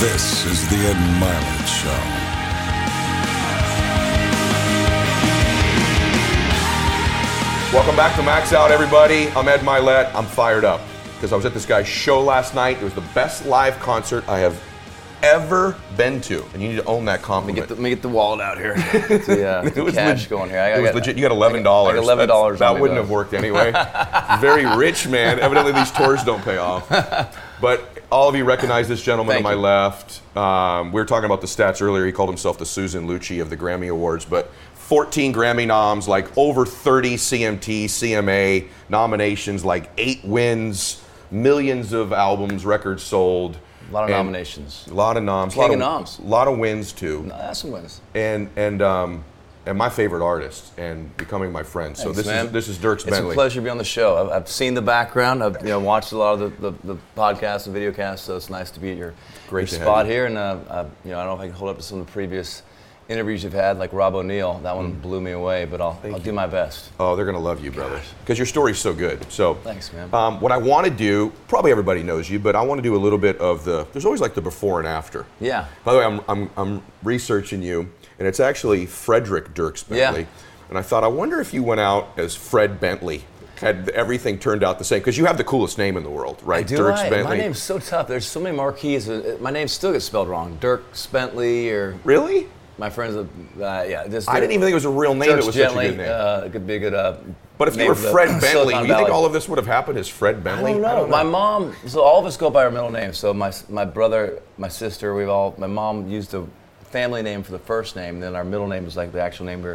This is the Ed Mylett Show. Welcome back to Max Out, everybody. I'm Ed Mylett. I'm fired up because I was at this guy's show last night. It was the best live concert I have ever been to, and you need to own that Let me compliment. get the, me get the wallet out here. The, uh, It was cash leg- going here. I, it I was got- legit. You got eleven dollars. $11 That wouldn't have worked anyway. Very rich man. Evidently, these tours don't pay off. But all of you recognize this gentleman Thank to my you. left. Um, we were talking about the stats earlier. He called himself the Susan Lucci of the Grammy Awards, but 14 Grammy noms, like over 30 CMT, CMA nominations, like eight wins, millions of albums, records sold. A lot of and nominations. A lot of noms. King lot of noms. A lot of wins too No, that's some wins. and and um, and my favorite artist and becoming my friend. So Thanks, this man. is this is Dierks It's Bentley. a pleasure to be on the show. I've, I've seen the background. I've you know, watched a lot of the, the, the podcasts and videocasts, so it's nice to be at your, Great your spot you. here. And uh, uh, you know, I don't know if I can hold up to some of the previous interviews you've had, like Rob O'Neill. That one blew me away, but I'll, I'll do my best. Oh, they're gonna love you, brother, because your story's so good. So Thanks, man. Um, what I want to do, probably everybody knows you, but I want to do a little bit of the. There's always like the before and after. Yeah. By the way, I'm I'm, I'm researching you, and it's actually Frederick Dierks Bentley. Yeah. And I thought, I wonder if you went out as Fred Bentley. Had everything turned out the same? Because you have the coolest name in the world, right? Do Dierks I? Bentley. My name's so tough. There's so many marquees. Uh, My name still gets spelled wrong. Dirk Bentley or Really? my friends. Uh, yeah, just I didn't even think it was a real name. Dirk it was Gently, such a good name. Uh, it could be a good. Uh, But if you were Fred Bentley, do you think all of this would have happened as Fred Bentley? I don't know. My mom. So all of us go by our middle name. So my my brother, my sister, we've all. My mom used a family name for the first name, and then our middle name is like the actual name we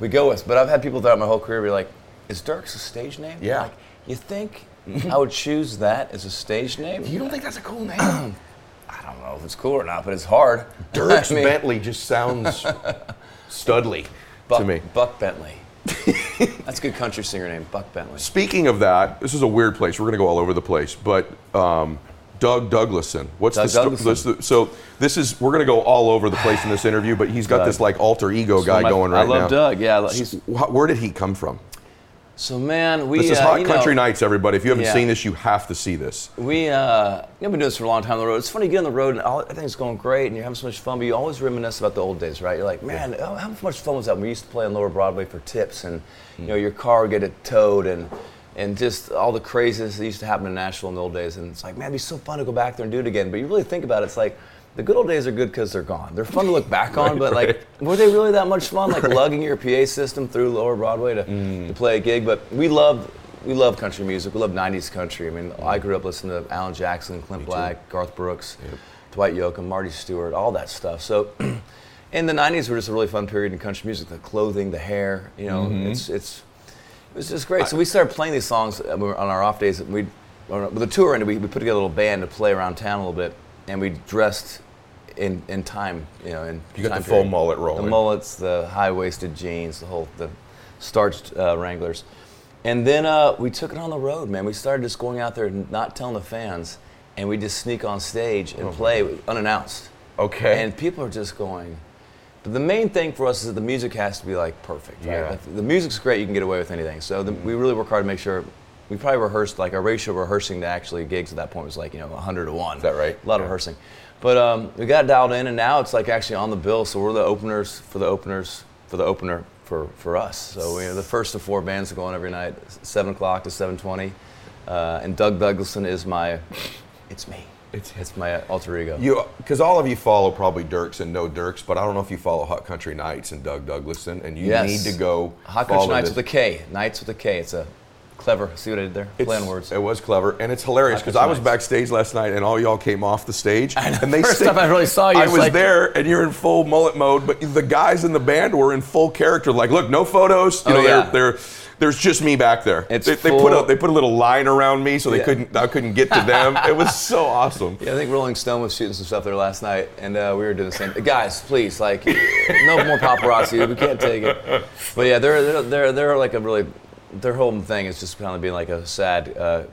we go with. But I've had people throughout my whole career be like, "Is Dierks a stage name?" Yeah. Like, you think I would choose that as a stage name? You don't think that's a cool name? I don't know if it's cool or not, but it's hard. Dierks I mean, Bentley just sounds studly Buck, to me. Buck Bentley. That's a good country singer name, Buck Bentley. Speaking of that, this is a weird place. We're going to go all over the place, but um, Doug Douglason. What's Doug the sto- Douglason. this- the- so this is we're going to go all over the place in this interview, but he's got Doug. this like alter ego guy My- going right now. I love now. Doug. Yeah, he's Wh- Where did he come from? so man. We This is uh, Hot Country know, Nights, everybody. If you haven't Yeah. seen this, you have to see this. We, uh, you've been doing this for a long time on the road. It's funny, you get on the road and all, everything's going great and you're having so much fun, but you always reminisce about the old days, right? You're like, man, oh, how much fun was that we used to play on Lower Broadway for tips and, you know, your car would get it towed and, and just all the craziness that used to happen in Nashville in the old days. And it's like, man, it'd be so fun to go back there and do it again. But you really think about it, it's like, the good old days are good because they're gone. They're fun to look back on, but like, were they really that much fun? Like lugging your PA system through Lower Broadway to, mm. to play a gig. But we love we love country music. We love '90s country. I mean, I grew up listening to Alan Jackson, Clint Black, Garth Brooks, Dwight Yoakam, Marty Stuart, all that stuff. So. In the '90s, were just a really fun period in country music. The clothing, the hair, you know, mm-hmm. it's it's it was just great. So we started playing these songs uh, on our off days. We, with the tour ended, we, we put together a little band to play around town a little bit, and we dressed in, in time, you know, in You got the full period. mullet rolling. The mullets, the high waisted jeans, the whole the starched uh, Wranglers, and then uh, we took it on the road, man. We started just going out there and not telling the fans, and we just sneak on stage and play unannounced. Okay. And people are just going. But the main thing for us is that the music has to be like perfect, right? Yeah. The music's great, you can get away with anything. So the, we really work hard to make sure. We probably rehearsed like our ratio of rehearsing to actually gigs at that point was like you know 100 to one. Is that right? A lot Yeah. of rehearsing, but um, we got dialed in, and now it's like actually on the bill. So we're the openers for the openers for the opener for, for us. So we're the first of four bands that go on every night, seven o'clock to 7:20, uh, and Doug Douglason is my, it's me. It's- it's my alter ego. You, because all of you follow probably Dierks and know Dierks, but I don't know if you follow Hot Country Nights and Doug Douglason, and you Yes. need to go. Hot Country Nights this. with a K. Nights with a K. It's a clever. See what I did there? It's- Play on words. It was clever, and it's hilarious because I was backstage last night, and all y'all came off the stage, and they First time I really saw you, I was like- there, and you're in full mullet mode, but the guys in the band were in full character. Like, look, no photos. You Oh, know, yeah. they're, they're, there's just me back there. It's they, they put a they put a little line around me so they Yeah. couldn't I couldn't get to them. it was so awesome. Yeah, I think Rolling Stone was shooting some stuff there last night, and uh, we were doing the same. Guys, please, like, no more paparazzi. We can't take it. But yeah, they're they're they're, they're like a really, their whole thing is just kind of being like a sad, uh,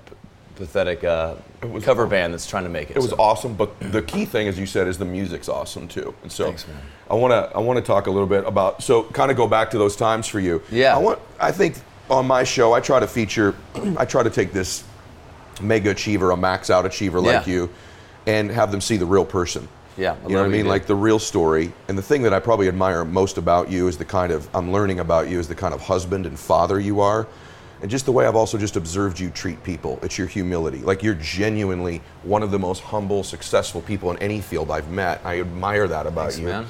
pathetic uh, cover band that's trying to make it. It was awesome, but the key thing, as you said, is the music's awesome too. And so, Thanks, man. I want to I want to talk a little bit about so kind of go back to those times for you. Yeah. I want I think on my show I try to feature I try to take this mega achiever, a max out achiever like Yeah. you, and have them see the real person. Yeah, I you know what I mean, like the real story. And the thing that I probably admire most about you is the kind of I'm learning about you is the kind of husband and father you are, and just the way I've also just observed you treat people. It's your humility. Like you're genuinely one of the most humble, successful people in any field I've met. I admire that about Thanks, you. man.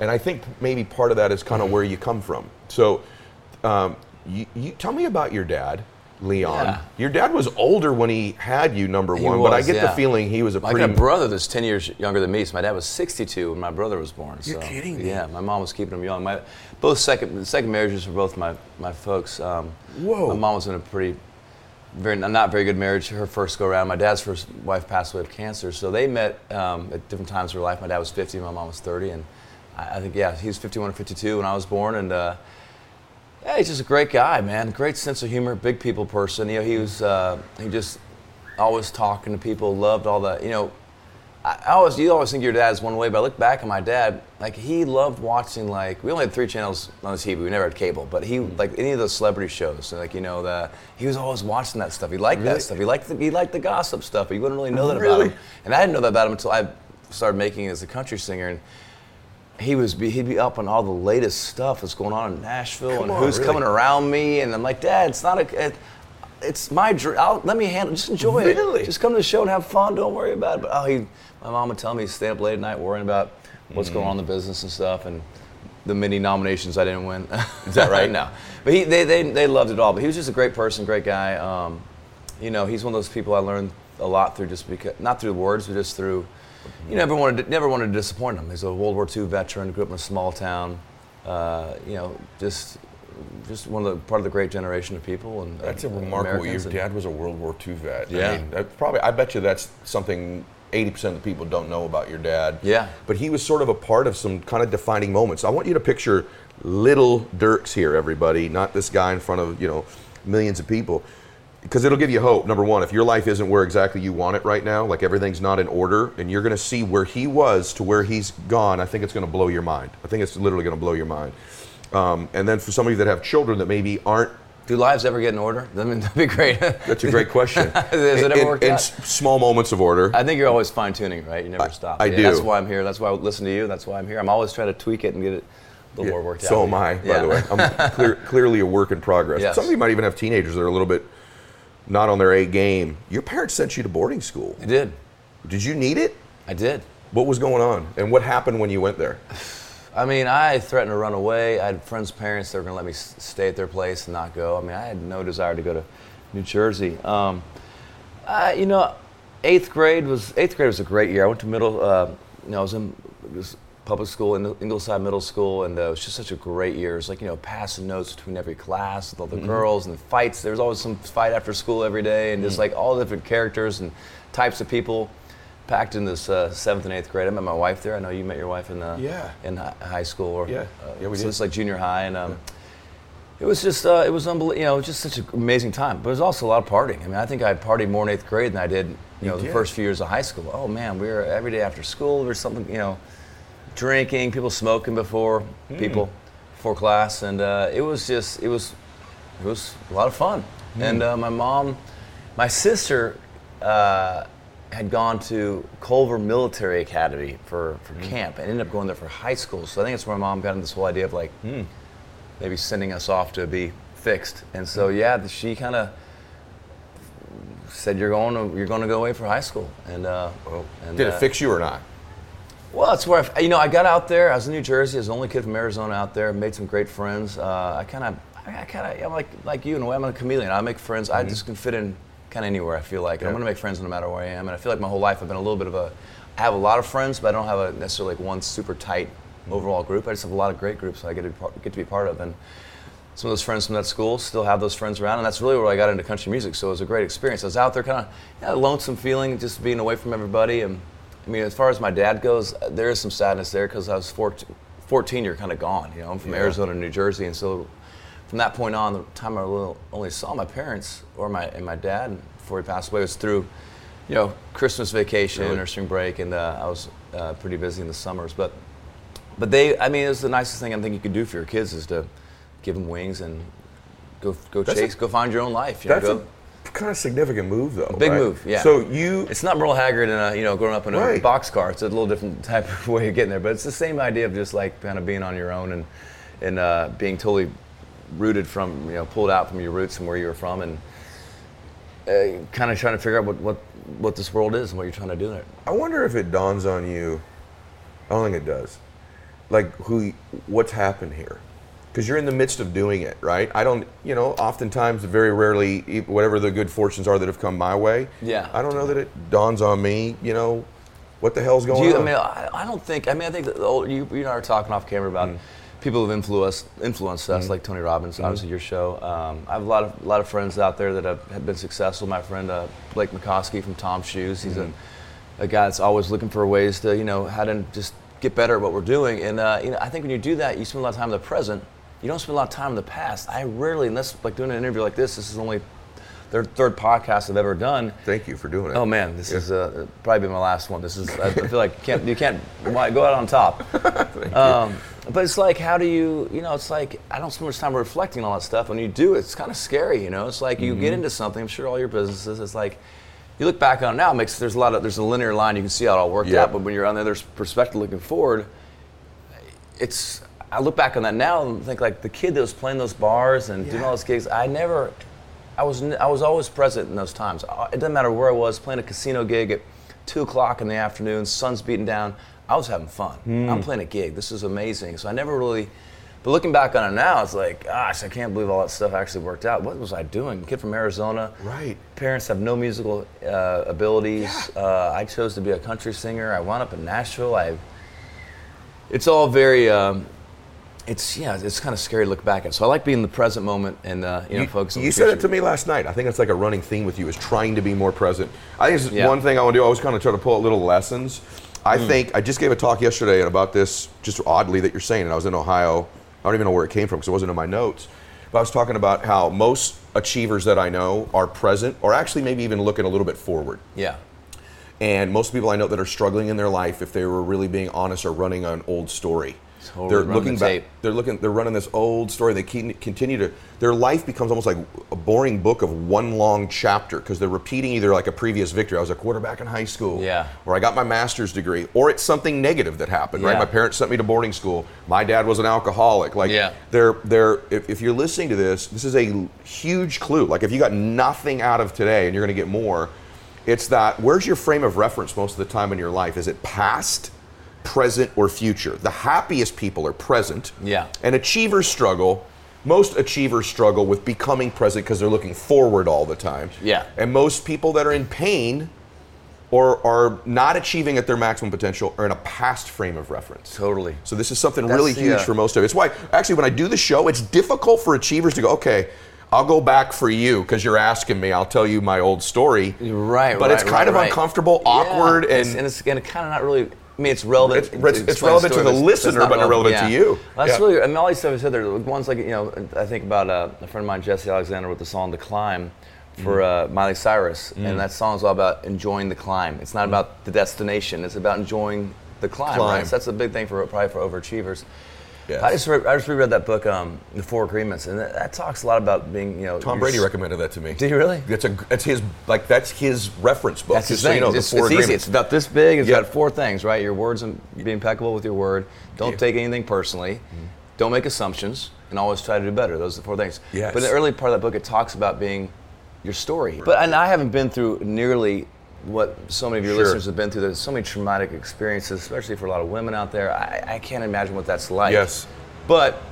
And I think maybe part of that is kind of where you come from. So, um, you, you tell me about your dad, Leon. Yeah. Your dad was older when he had you, number He one, but I was, get the feeling he was a I pretty. got a brother that's 10 years younger than me. So my dad was 62 when my brother was born. You're so, kidding me. Yeah, my mom was keeping him young. My both second the second marriages for both my my folks. Um, Whoa. My mom was in a pretty very not very good marriage. Her first go around. My dad's first wife passed away of cancer. So they met um, at different times of her life. My dad was 50. My mom was 30, and I, I think yeah, he was 51 or 52 when I was born, and. Uh, yeah, he's just a great guy, man. Great sense of humor, big people person. You know, he was uh, he just always talking to people, loved all that. You know, I I always you always think your dad's one way, but I look back at my dad, like he loved watching like we only had three channels on the TV, we never had cable, but he like any of those celebrity shows, so, like you know the he was always watching that stuff. He liked Really? that stuff. He liked the, he liked the gossip stuff, but you wouldn't really know that Really? about him. And I didn't know that about him until I started making it as a country singer and. He was be, he'd be up on all the latest stuff that's going on in Nashville Come and on, who's really? coming around me, and I'm like, Dad, it's not a, it, it's my dream. I'll, let me handle. Just enjoy Really? it. Just come to the show and have fun. Don't worry about it. But oh, he, my mom would tell me, stay up late at night worrying about what's going on in the business and stuff, and the many nominations I didn't win. Is that right? no, but he, they, they, they loved it all. But he was just a great person, great guy. Um, you know, he's one of those people I learned a lot through just because, not through words, but just through. You never wanted to, never wanted to disappoint him. He's a World War II veteran, grew up in a small town. Uh, you know, just just one of the part of the great generation of people. And That's a and remarkable. Your Americans and- dad was a World War II vet. Yeah. I mean, that probably. I bet you that's something. 80% of the people don't know about your dad. Yeah. But he was sort of a part of some kind of defining moments. I want you to picture little Dierks here, everybody, not this guy in front of, you know, millions of people. Because it'll give you hope. Number one, if your life isn't where exactly you want it right now, like everything's not in order, and you're going to see where he was to where he's gone, I think it's going to blow your mind. I think it's literally going to blow your mind. Um, and then for some of you that have children that maybe aren't Do lives ever get in order? I mean, that'd be great. That's a great question. Has it ever in, in out? small moments of order. I think you're always fine tuning, right? You never stop. I Yeah, do. That's why I'm here. That's why I listen to you. That's why I'm here. I'm always trying to tweak it and get it a little Yeah, more worked out. so am I, by Yeah. the way. I'm clear, clearly a work in progress. Yes. Some of you might even have teenagers that are a little bit not on their A game. Your parents sent you to boarding school. I did. Did you need it? I did. What was going on? And what happened when you went there? I mean, I threatened to run away. I had friends' parents that were going to let me stay at their place and not go. I mean, I had no desire to go to New Jersey. Um, I, you know, eighth grade was eighth grade was a great year. I went to middle. Uh, you know, I was in public school in Ingleside Middle School, and uh, it was just such a great year. It was like you know, passing notes between every class with all the girls and the fights. There was always some fight after school every day, and just like all the different characters and types of people packed in this uh, seventh and eighth grade. I met my wife there. I know you met your wife in uh, Yeah. in hi- high school or Yeah. uh, Yeah, we so did. it's like junior high and um, it was just uh, it was unbelievable. You know, it was just such an amazing time. But it was also a lot of partying. I mean, I think I partied more in eighth grade than I did you know the first few years of high school. Oh man, we were every day after school. There was something you know, drinking, people smoking before Hmm. people before class, and uh, it was just it was it was a lot of fun. Hmm. And uh, my mom, my sister. Uh, had gone to Culver Military Academy for, for Hmm. camp and ended up going there for high school. So I think that's where my mom got into this whole idea of like Hmm. maybe sending us off to be fixed. And so Hmm. yeah, she kind of said you're going to you're going to go away for high school. And, uh, and Did it uh, fix you or not? Well, that's where I, you know I got out there. I was in New Jersey. I was the only kid from Arizona out there. Made some great friends. Uh, I kind of, I kind of, I'm like like you in a way. I'm a chameleon. I make friends. I just can fit in kind of anywhere. I feel like and I'm gonna make friends no matter where I am. And I feel like my whole life I've been a little bit of a. I have a lot of friends, but I don't have a necessarily like one super tight overall group. I just have a lot of great groups that I get to be part, get to be part of. And some of those friends from that school still have those friends around, and that's really where I got into country music. So it was a great experience. I was out there, kind of yeah, a lonesome feeling, just being away from everybody. And I mean, as far as my dad goes, there is some sadness there because I was 14, 14 you're kind of gone. You know, I'm from Yeah. Arizona New Jersey, and so from that point on, the time I really only saw my parents or my and my dad before he passed away was through, you know, Christmas vacation Really? or spring break, and uh, I was uh, pretty busy in the summers, but. But they, I mean, it's the nicest thing I think you could do for your kids is to give them wings and go go That's a- chase, go find your own life. You know, go, kind of significant move, though. Big right? move, yeah. So you, It's not Merle Haggard and a, you know growing up in a Right. boxcar. It's a little different type of way of getting there, but it's the same idea of just like kind of being on your own and and uh, being totally rooted from you know pulled out from your roots and where you were from and uh, kind of trying to figure out what, what what this world is and what you're trying to do in it. I wonder if it dawns on you. I don't think it does. Like who, what's happened here? Because you're in the midst of doing it, right? I don't, you know, oftentimes, very rarely, whatever the good fortunes are that have come my way. Yeah. I don't know that it dawns on me. You know, what the hell's going Do you, I mean, I, I don't think. I mean, I think the old, you, you and I were talking off camera about Mm. people who've influenced influenced us, like Tony Robbins, Mm-hmm. obviously your show. Um, I have a lot of a lot of friends out there that have, have been successful. My friend uh, Blake Mycoskie from TOMS Shoes, he's Mm-hmm. a, a guy that's always looking for ways to you know how to just get better at what we're doing. And uh, you know, I think when you do that, you spend a lot of time in the present. You don't spend a lot of time in the past. I rarely, unless like doing an interview like this, this is only their third podcast I've ever done. Thank you for doing it. Oh man, this is uh, probably my last one. This is I, feel like you can't you can't why- go out on top. um, but it's like how do you you know it's like I don't spend much time reflecting on all that stuff. When you do, it's kind of scary. You know, it's like you get into something. I'm sure all your businesses. It's like you look back on it now. It makes there's a lot of there's a linear line. You can see how it all worked Yeah. out. But when you're on the other perspective looking forward, it's I look back on that now and think like the kid that was playing those bars and doing all those gigs. I never, I was I was always present in those times. Uh, It doesn't matter where I was playing a casino gig at two o'clock in the afternoon, sun's beating down. I was having fun. I'm playing a gig. This is amazing. So I never really. But looking back on it now, it's like, gosh, I can't believe all that stuff actually worked out. What was I doing? Kid from Arizona. Right. Parents have no musical uh, abilities. Uh, I chose to be a country singer. I wound up in Nashville. I it's all very um, it's yeah it's kind of scary to look back at so i like being in the present moment and uh, you know focus on you said it to me last night. I think it's like a running theme with you is trying to be more present. I think it's Yeah. one thing I want to do. I always kind of try to pull out little lessons. I Mm. think I just gave a talk yesterday about this, just oddly that you're saying, and I was in Ohio. I don't even know where it came from because it wasn't in my notes. But I was talking about how most achievers that I know are present, or actually maybe even looking a little bit forward. yeah And most people I know that are struggling in their life, if they were really being honest, are running an old story. Totally they're running looking the back. tape. They're looking. They're running this old story. They keep, continue to. Their life becomes almost like a boring book of one long chapter because they're repeating either like a previous victory. I was a quarterback in high school. Yeah. Or I got my master's degree. Or it's something negative that happened. Right. My parents sent me to boarding school. My dad was an alcoholic. Like. Yeah. They're they're. If, if you're listening to this, this is a huge clue. Like if you got nothing out of today and you're going to get more, it's that where's your frame of reference most of the time in your life? Is it past, present, or future? The happiest people are present. Yeah. And achievers struggle. Most achievers struggle with becoming present because they're looking forward all the time. Yeah. And most people that are in pain or are not achieving at their maximum potential are in a past frame of reference. totally So this is something That's really huge uh, for most of it. It's why actually when I do the show, it's difficult for achievers to go, okay, I'll go back for you because you're asking me. I'll tell you my old story. right But right, it's kind right, of right. uncomfortable, Yeah. awkward, It's- and, and it's and kind of not really I mean, it's relevant. It's- it's- to it's relevant to the but it's- it's listener, but not relevant to you. Well, that's Yeah. really. I mean, all these stuff I said there. the Ones like you know, I think about uh, a friend of mine, Jessi Alexander, with the song "The Climb" for Mm. uh, Miley Cyrus, and that song is all about enjoying the climb. It's not about the destination. It's about enjoying the climb. Climb. Right. So that's a big thing for probably for overachievers. Yes. I just re- I just reread that book, um, The Four Agreements, and that, that talks a lot about being you know. Tom Brady s- recommended that to me. Did he really? That's a that's his like that's his reference book. That's his just so thing. you know, the it's, four it's easy. agreements. It's about this big. It's Yeah. got four things, right? Your words and be impeccable with your word. Don't Yeah. take anything personally. Mm-hmm. Don't make assumptions, and always try to do better. Those are the four things. Yes. But in the early part of that book, it talks about being your story. But and I haven't been through nearly what so many of your Sure. listeners have been through. There's so many traumatic experiences, especially for a lot of women out there. I, I can't imagine what that's like. Yes. But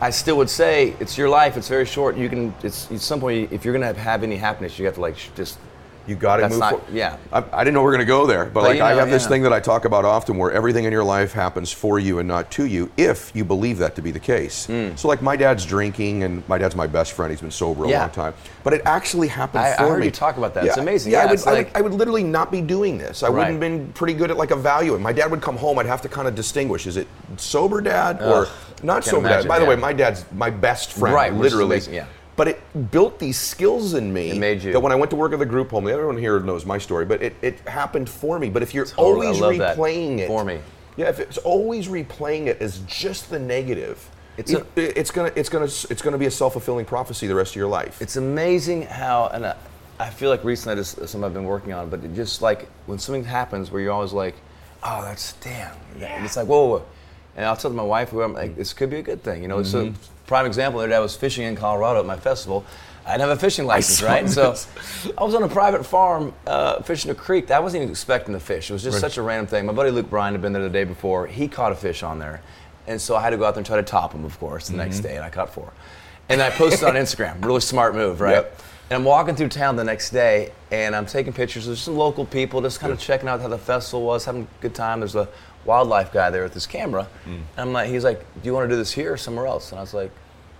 I still would say it's your life. It's very short. You can. It's at some point if you're gonna have, have any happiness, you have to like sh- just You got to move not- forward. yeah. I, I didn't know we were going to go there, but, But like you I know, have this thing that I talk about often, where everything in your life happens for you and not to you, if you believe that to be the case. Mm. So, like my dad's drinking, and my dad's my best friend. He's been sober a. Yeah. long time, but it actually happened I- I heard me. you talk about that. It's amazing. Yeah, Yeah, I, would, I, would, I would literally not be doing this. I Right. wouldn't have been pretty good at like evaluating. My dad would come home. I'd have to kind of distinguish: is it sober dad or Ugh, not can't sober imagine, dad? By the way, my dad's my best friend, Right, literally. yeah. But it built these skills in me It made you. that when I went to work at the group home, everyone here knows my story, but it, it happened for me. But if you're Totally, always love that. replaying it For me. yeah, if it's always replaying it as just the negative, It's it's a- it's gonna it's gonna it's gonna be a self fulfilling prophecy the rest of your life. It's amazing how, and uh, I feel like recently this is something I've been working on, but it just like when something happens where you're always like, oh, that's damn. And it's like, whoa, whoa. And I'll tell my wife, who I'm like, this could be a good thing. You know, it's a prime example. The other day I was fishing in Colorado at my festival. I didn't have a fishing license, right? So. I was on a private farm uh, fishing a creek. I wasn't even expecting to fish. It was just such a random thing. My buddy Luke Bryan had been there the day before. He caught a fish on there. And so I had to go out there and try to top him, of course, the next day, and I caught four. And I posted on Instagram. Really smart move, right? Yep. And I'm walking through town the next day, and I'm taking pictures. There's some local people just kind of checking out how the festival was, having a good time. There's a wildlife guy there with his camera. Mm. And I'm like, he's like, do you want to do this here or somewhere else? And I was like,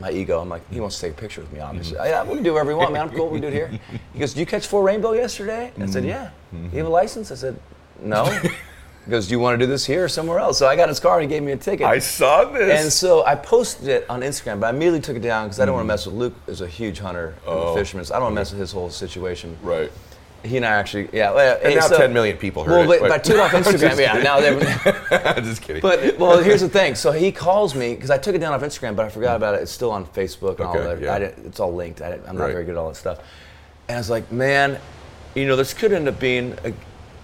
my ego, I'm like, he wants to take a picture with me, obviously. Mm-hmm. Yeah, we can do whatever you want, man. I'm cool. We can do it here. He goes, do you catch four rainbow yesterday? I Mm-hmm. said, yeah. You have a license? I said, no. He goes, do you want to do this here or somewhere else? So I got in his car and he gave me a ticket. I saw this. And so I posted it on Instagram, but I immediately took it down because I don't want to mess with Luke. Is a huge hunter and Oh. fisherman. So I don't want to mess with his whole situation. right. He and I actually, yeah. well, And now so- 10 million people heard Well, it. but, but- but I took it off Instagram. yeah, now they're. just kidding. But well, here's the thing. So he calls me because I took it down off Instagram, but I forgot about it. It's still on Facebook and all that. yeah. I didn't- it's all linked. I, am not Right. very good at all that stuff. And I was like, man, you know, this could end up being a,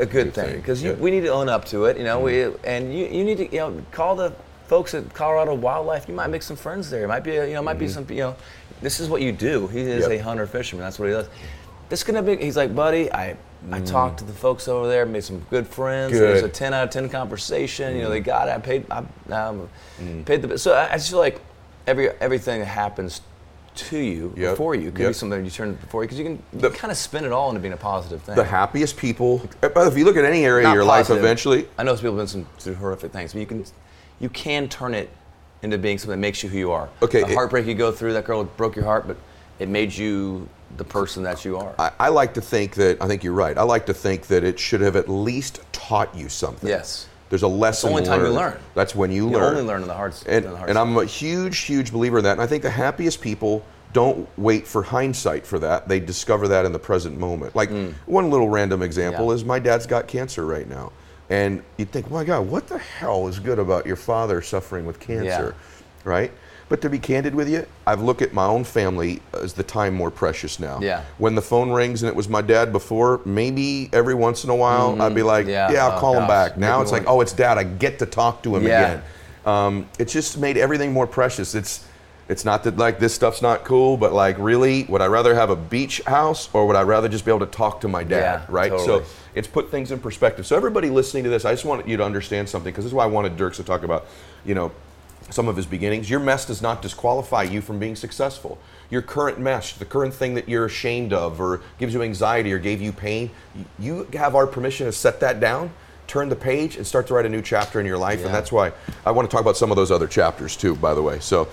a good, Good thing because yeah. Mm-hmm. we need to own up to it. You know, we and you, you need to you know call the folks at Colorado Wildlife. You might make some friends there. It might be you know might be some you know this is what you do. He is Mm-hmm. Yep. a hunter fisherman. That's what he does. This is gonna be. He's like, buddy, I. I talked to the folks over there, made some good friends. It was Mm. A 10 out of 10 conversation. You know, they got it. I paid, I um, Mm. paid the. So I, I just feel like every everything that happens to you Yep. before you could Yep. be something you turn before you because you can The- kind of spin it all into being a positive thing. the happiest people, if you look at any area Not of your life eventually, I know some people have been some, through horrific things, but you can you can turn it into being something that makes you who you are. Okay, the it- heartbreak you go through, that girl broke your heart, but it made you the person that you are. I, I like to think that, I think you're right. I like to think that it should have at least taught you something. yes. There's a lesson only time you learn. That's when you, You learn. only learn in the hard and, the hard and I'm a huge, huge believer in that. And I think the happiest people don't wait for hindsight for that. They discover that in the present moment. Like one little random example Mm. Yeah. is my dad's got cancer right now. And you think, my God, what the hell is good about your father suffering with cancer? Yeah. Right? But to be candid with you, I've looked at my own family as the time more precious now. Yeah. When the phone rings and it was my dad before, maybe every once in a while I'd be like, Mm-hmm. Yeah. yeah, I'll Oh, call him back. Now it's like, oh, it's dad. I get to talk to him Yeah. again. Um, it's just made everything more precious. It's it's not that like this stuff's not cool, but like really, would I rather have a beach house or would I rather just be able to talk to my dad? Yeah, right. totally. So it's put things in perspective. So everybody listening to this, I just want you to understand something because this is why I wanted Dierks to talk about, you know, some of his beginnings. Your mess does not disqualify you from being successful. Your current mess, the current thing that you're ashamed of or gives you anxiety or gave you pain, you have our permission to set that down, turn the page, and start to write a new chapter in your life. Yeah. And that's why I want to talk about some of those other chapters too, by the way. So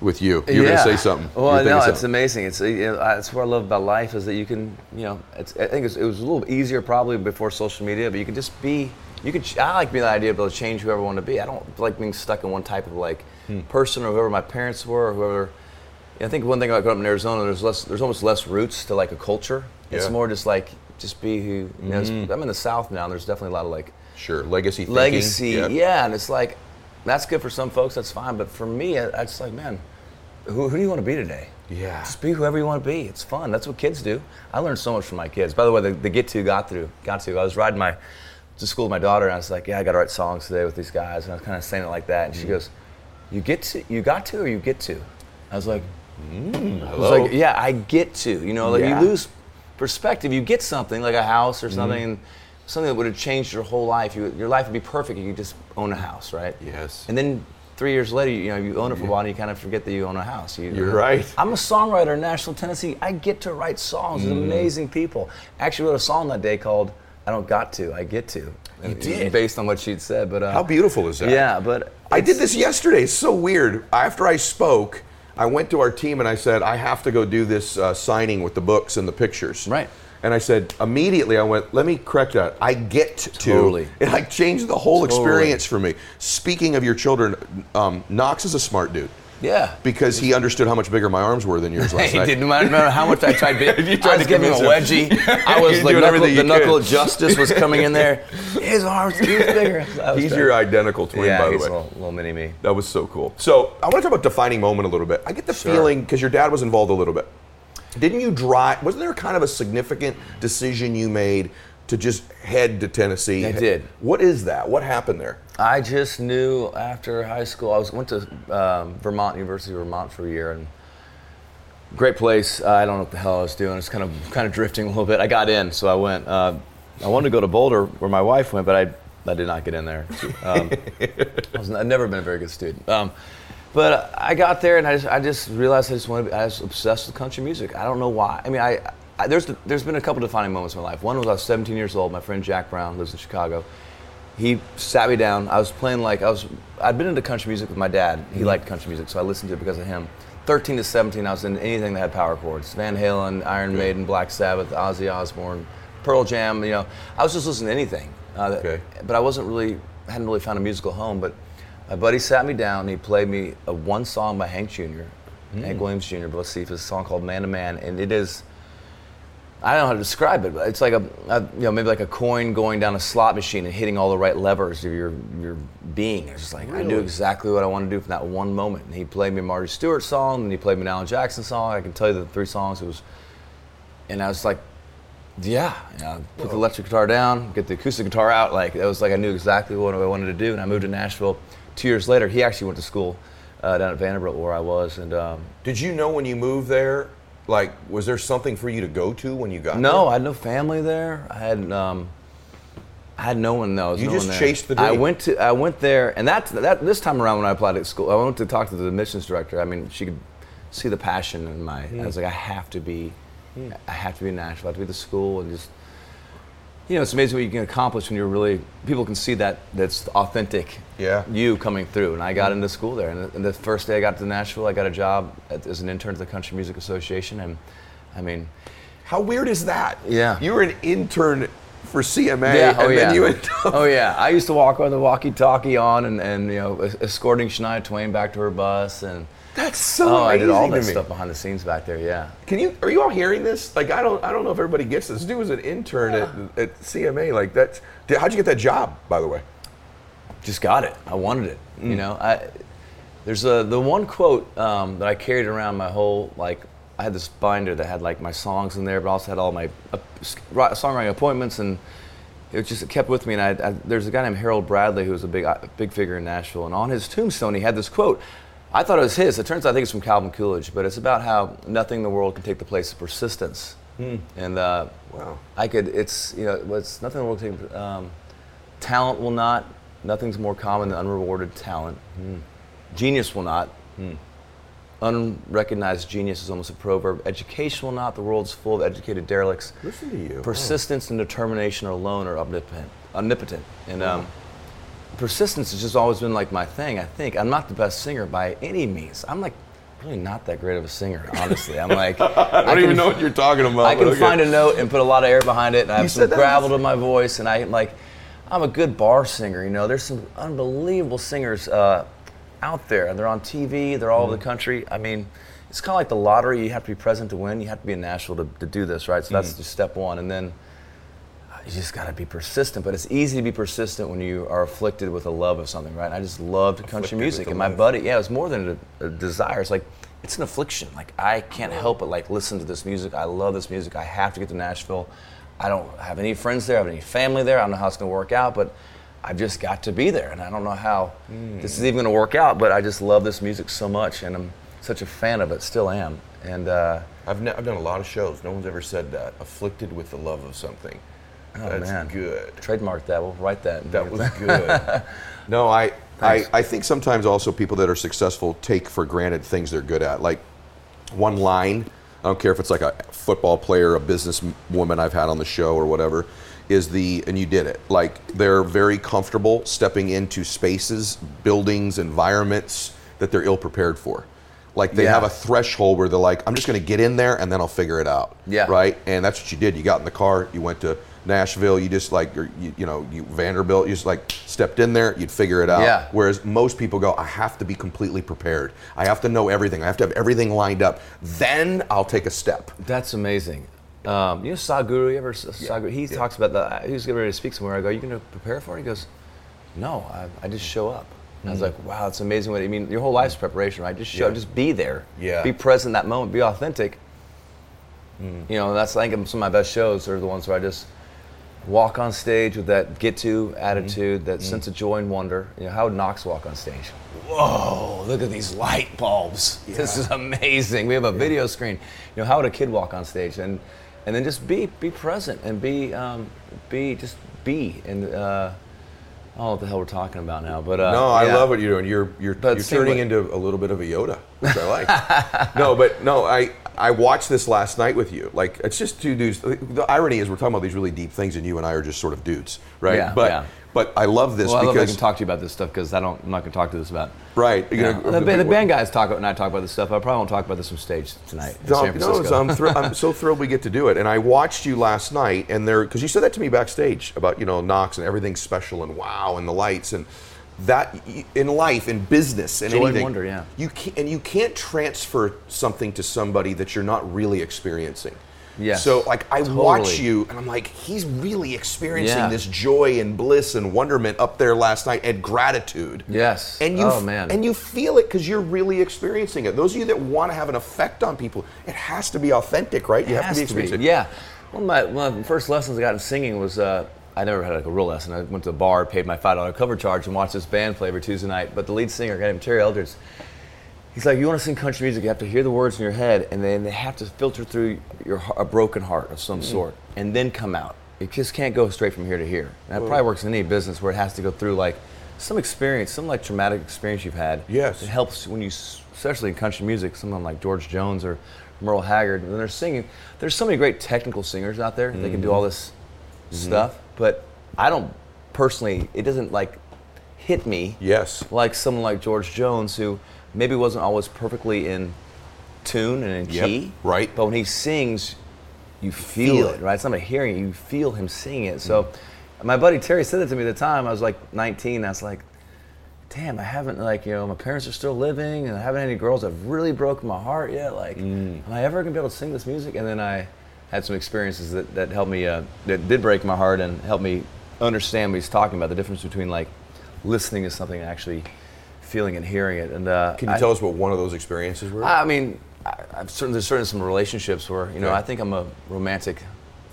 with you, you're going to say something. Well, no, it's amazing. It's you know, that's what I love about life is that you can, you know, it's, I think it's, it was a little easier probably before social media, but you can just be. You could. ch- I like being the idea of able to change whoever I want to be. I don't like being stuck in one type of like Hmm. person or whoever my parents were or whoever. I think one thing about growing up in Arizona, there's less. There's almost less roots to like a culture. It's more just like just be who. You know, it's- I'm in the South now. and There's definitely a lot of like sure legacy thinking. legacy. Yeah. Yeah. and it's like that's good for some folks. That's fine, but for me, I, I just like, man, who, who do you want to be today? Yeah. just be whoever you want to be. It's fun. That's what kids do. I learned so much from my kids. By the way, the, the get to got to got to. I was riding my to school with my daughter, and I was like, yeah, I got to write songs today with these guys, and I was kind of saying it like that, and she mm-hmm. goes, you get to, you got to, or you get to. I was like, mm, I was like, yeah, I get to. You know, like Yeah. you lose perspective. You get something like a house or mm-hmm. something, something that would have changed your whole life. You, your life would be perfect if you just own a house, right? Yes. And then three years later, you know, you own it for a while, and you kind of forget that you own a house. You, You're right. I'm a songwriter in Nashville, Tennessee. I get to write songs with Mm. amazing people. I actually wrote a song that day called "I Don't Got to, I Get to." And was did? based on what she'd said, but uh, How beautiful is that? Yeah, but I did this yesterday. It's so weird. After I spoke, I went to our team and I said, I have to go do this uh, signing with the books and the pictures. Right. And I said, immediately I went, let me correct that. I get to. Totally. It like changed the whole Totally. experience for me. Speaking of your children, um, Knox is a smart dude. Yeah. Because he understood how much bigger my arms were than yours last He night. didn't matter, how much I tried. To, You tried I was to giving him a wedgie. I was like, knuckle, the you knuckle of justice was coming in there. His arms, he was bigger. He's trying- your identical twin, yeah, by the way. little, little mini me. That was so cool. So I want to talk about defining moment a little bit. I get the Sure. feeling because your dad was involved a little bit. Didn't you drive? Wasn't there kind of a significant decision you made to just head to Tennessee? I did. What is that? What happened there? I just knew after high school, I was went to um, Vermont University of Vermont for a year, and great place. Uh, I don't know what the hell I was doing. It's kind of kind of drifting a little bit. I got in, so I went. Uh, I wanted to go to Boulder, where my wife went, but I I did not get in there. Um, I was, I've never been a very good student. Um, but I got there, and I just I just realized I just wanted. To be, I was obsessed with country music. I don't know why. I mean, I, I there's there's been a couple defining moments in my life. One was I was 17 years old. My friend Jack Brown lives in Chicago he sat me down. I was playing like I was. I'd been into country music with my dad. He Mm-hmm. liked country music, so I listened to it because of him. 13 to 17, I was in anything that had power chords: Van Halen, Iron Maiden, Black Sabbath, Ozzy Osbourne, Pearl Jam. You know, I was just listening to anything. Uh, that- Okay. But I wasn't really hadn't really found a musical home. But my buddy sat me down and he played me a one song by Hank Jr. Mm. Hank Williams Jr. But let's see, if it's a song called Man to Man, and it is. I don't know how to describe it, but it's like a, a, you know, maybe like a coin going down a slot machine and hitting all the right levers of your your being. It's just like I knew exactly what I wanted to do from that one moment. And he played me a Marty Stuart song, and he played me an Alan Jackson song. I can tell you the three songs. It was, and I was like, yeah, you know, put the electric guitar down, get the acoustic guitar out. Like it was like I knew exactly what I wanted to do. And I moved to Nashville. Two years later, he actually went to school uh, down at Vanderbilt where I was, and. Um, Did you know when you moved there? Like, was there something for you to go to when you got No, there? I had no family there. I had um, I had no one knows. You no just one there. chased the I went to I went there, and that that this time around when I applied at school, I went to talk to the admissions director. I mean, she could see the passion in my. I was like, I have to be, I have to be in Nashville. I have to be the school, and just. You know, it's amazing what you can accomplish when you're really people can see that that's authentic. Yeah. You coming through, and I got into school there, and the, and the first day I got to Nashville, I got a job at, as an intern at the Country Music Association, and I mean, How weird is that? Yeah. You were an intern for CMA, Yeah, oh and yeah. then you end up. oh yeah, I used to walk with the walkie-talkie on and, and you know escorting Shania Twain back to her bus and That's so oh I did all that stuff behind the scenes back there. Yeah, Can you? Are you all hearing this? Like, I don't. I don't know if everybody gets this. This dude was an intern at, at CMA. Like, that's. How'd you get that job, by the way? just got it. I wanted it. Mm. You know, I there's a the one quote um, that I carried around my whole like I had this binder that had like my songs in there, but also had all my uh, songwriting appointments and. It just it kept with me, and I, I, there's a guy named Harold Bradley who was a big uh, big figure in Nashville, and on his tombstone he had this quote. I thought it was his. It turns out I think it's from Calvin Coolidge, but it's about how nothing in the world can take the place of persistence. And uh, Wow. I could. It's you know, it's nothing in the world can take. Um, talent will not. Nothing's more common than unrewarded talent. Genius will not. Unrecognized genius is almost a proverb. Education will not. The world's full of educated derelicts. Listen to you. Persistence and determination alone are omnipotent. Omnipotent. And um, persistence has just always been like my thing. I think I'm not the best singer by any means. I'm like really not that great of a singer, honestly. I'm like I don't even know what you're talking about. I can okay. find a note and put a lot of air behind it, and I have said some gravel was- to my voice, and I am like, I'm a good bar singer. You know, there's some unbelievable singers uh, out there, and they're on TV. They're all over Mm-hmm. the country. I mean, it's kind of like the lottery. You have to be present to win. You have to be in Nashville to, to do this, right? So Mm-hmm. that's just step one, and then uh, you just got to be persistent. But it's easy to be persistent when you are afflicted with a love of something, right? And I just loved Afflicted country music, and my love. buddy, yeah, it was more than a, a desire. It's like it's an affliction. Like I can't help but like listen to this music. I love this music. I have to get to Nashville. I don't have any friends there. I have any family there. I don't know how it's going to work out, but I've just got to be there, and I don't know how this is even going to work out. But I just love this music so much, and I'm such a fan of it. Still am. And uh, I've, ne- I've done a lot of shows. No one's ever said that. Afflicted with the love of something. oh That's man, good. Trademark that. We'll write that. That was good. no, I, I, Thanks. I think sometimes also people that are successful take for granted things they're good at. Like one line, I don't care if it's like a football player, a businesswoman I've had on the show or whatever, is the, and you did it. Like they're very comfortable stepping into spaces, buildings, environments that they're ill prepared for. Like they Yeah. have a threshold where they're like, I'm just going to get in there and then I'll figure it out. Yeah. Right. And that's what you did. You got in the car, you went to Nashville, you just like, you, you know, you Vanderbilt, you just like stepped in there, you'd figure it out. Yeah. Whereas most people go, I have to be completely prepared. I have to know everything. I have to have everything lined up. Then I'll take a step. That's amazing. Um, you know Sadhguru, you ever Sadhguru? He talks about that. He was getting ready to speak somewhere. I go, Are "You going to prepare for it?" He goes, "No, I, I just show up." And I was like, "Wow, it's amazing." What I mean, your whole life's preparation, right? Just show, Mm. Yeah. just be there. Yeah. Be present in that moment. Be authentic. You know, that's I think some of my best shows are the ones where I just walk on stage with that get to attitude, that sense of joy and wonder. You know, how would Knox walk on stage? Whoa, look at these light bulbs. This is amazing. We have a video screen. You know, how would a kid walk on stage? And and then just be be present and be um, be just be and uh, I don't know what the hell we're talking about now, but uh, No, I yeah. love what you're doing. You're you're, But you're turning into a little bit of a Yoda, which I like. no, but no, I I watched this last night with you. Like it's just two dudes. The irony is we're talking about these really deep things, and you and I are just sort of dudes, right? Yeah, but yeah. But I love this Well, I love I can talk to you about this stuff because I don't. I'm not going to talk to this about. right. you know, the, the band guys talk and I talk about this stuff. I probably won't talk about this on stage tonight in No, no, I'm, thr- I'm so thrilled we get to do it. And I watched you last night, and there because you said that to me backstage about you know Knox and everything special and wow and the lights and that in life in business and Joy and anything. wonder, yeah. You can't, and you can't transfer something to somebody that you're not really experiencing. Yes. So like I watch you and I'm like he's really experiencing Yeah. this joy and bliss and wonderment up there last night and gratitude. Yes. And you Oh, man. and you feel it because you're really experiencing it. Those of you that want to have an effect on people, it has to be authentic, right? You It have to be experiencing it. Yeah. One of my one of the first lessons I got in singing was uh, I never had like a real lesson. I went to a bar, paid my five dollar cover charge, and watched this band play every Tuesday night. But the lead singer, a guy named Terry Eldredge, he's like, you want to sing country music, you have to hear the words in your head, and then they have to filter through your a broken heart of some mm. sort, and then come out. It just can't go straight from here to here. And that probably works in any business where it has to go through like some experience, some like traumatic experience you've had. Yes. It helps when you, especially in country music, someone like George Jones or Merle Haggard, when they're singing. There's so many great technical singers out there. They can do all mm-hmm. this mm-hmm. stuff, but I don't personally. It doesn't like hit me Yes. like someone like George Jones, who maybe wasn't always perfectly in tune and in Yep, key. right. But when he sings, you feel, Feel it, it. right? It's not about hearing it, you feel him singing it. So my buddy Terry said it to me at the time. I was like 19. I was like, damn, I haven't, like, you know, my parents are still living and I haven't had any girls that have really broken my heart yet. Like, Mm. am I ever going to be able to sing this music? And then I had some experiences that, that helped me, uh, that did break my heart and helped me understand what he's talking about the difference between, like, listening to something and actually feeling and hearing it. And uh, Can you I- tell us what one of those experiences were? I mean, I, I've certain, there's certainly some relationships where you know Okay. I think I'm a romantic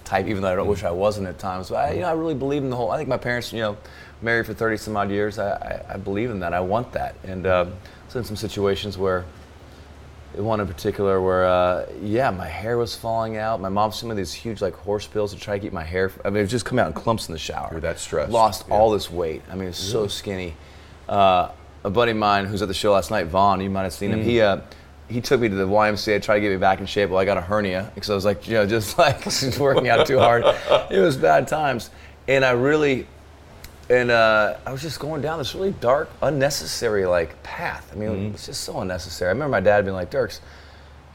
type, even though I don't wish I wasn't at times. But I, you know, I really believe in the whole. I think my parents, you know, married for 30 some odd years. I, I, I believe in that. I want that. And um, so in some situations where, one in particular, where uh, yeah, my hair was falling out. My mom sent me these huge like horse pills to try to keep my hair. I mean, it was just coming out in clumps in the shower. You're that stress Lost Yeah. all this weight. I mean, it's so skinny. Uh, a buddy of mine who's at the show last night, Vaughn, you might have seen him. He uh, he took me to the YMCA, tried to get me back in shape. Well, I got a hernia because I was like, you know, just like working out too hard. It was bad times, and I really, and uh, I was just going down this really dark, unnecessary like path. I mean, it's just so unnecessary. I remember my dad being like, Dierks.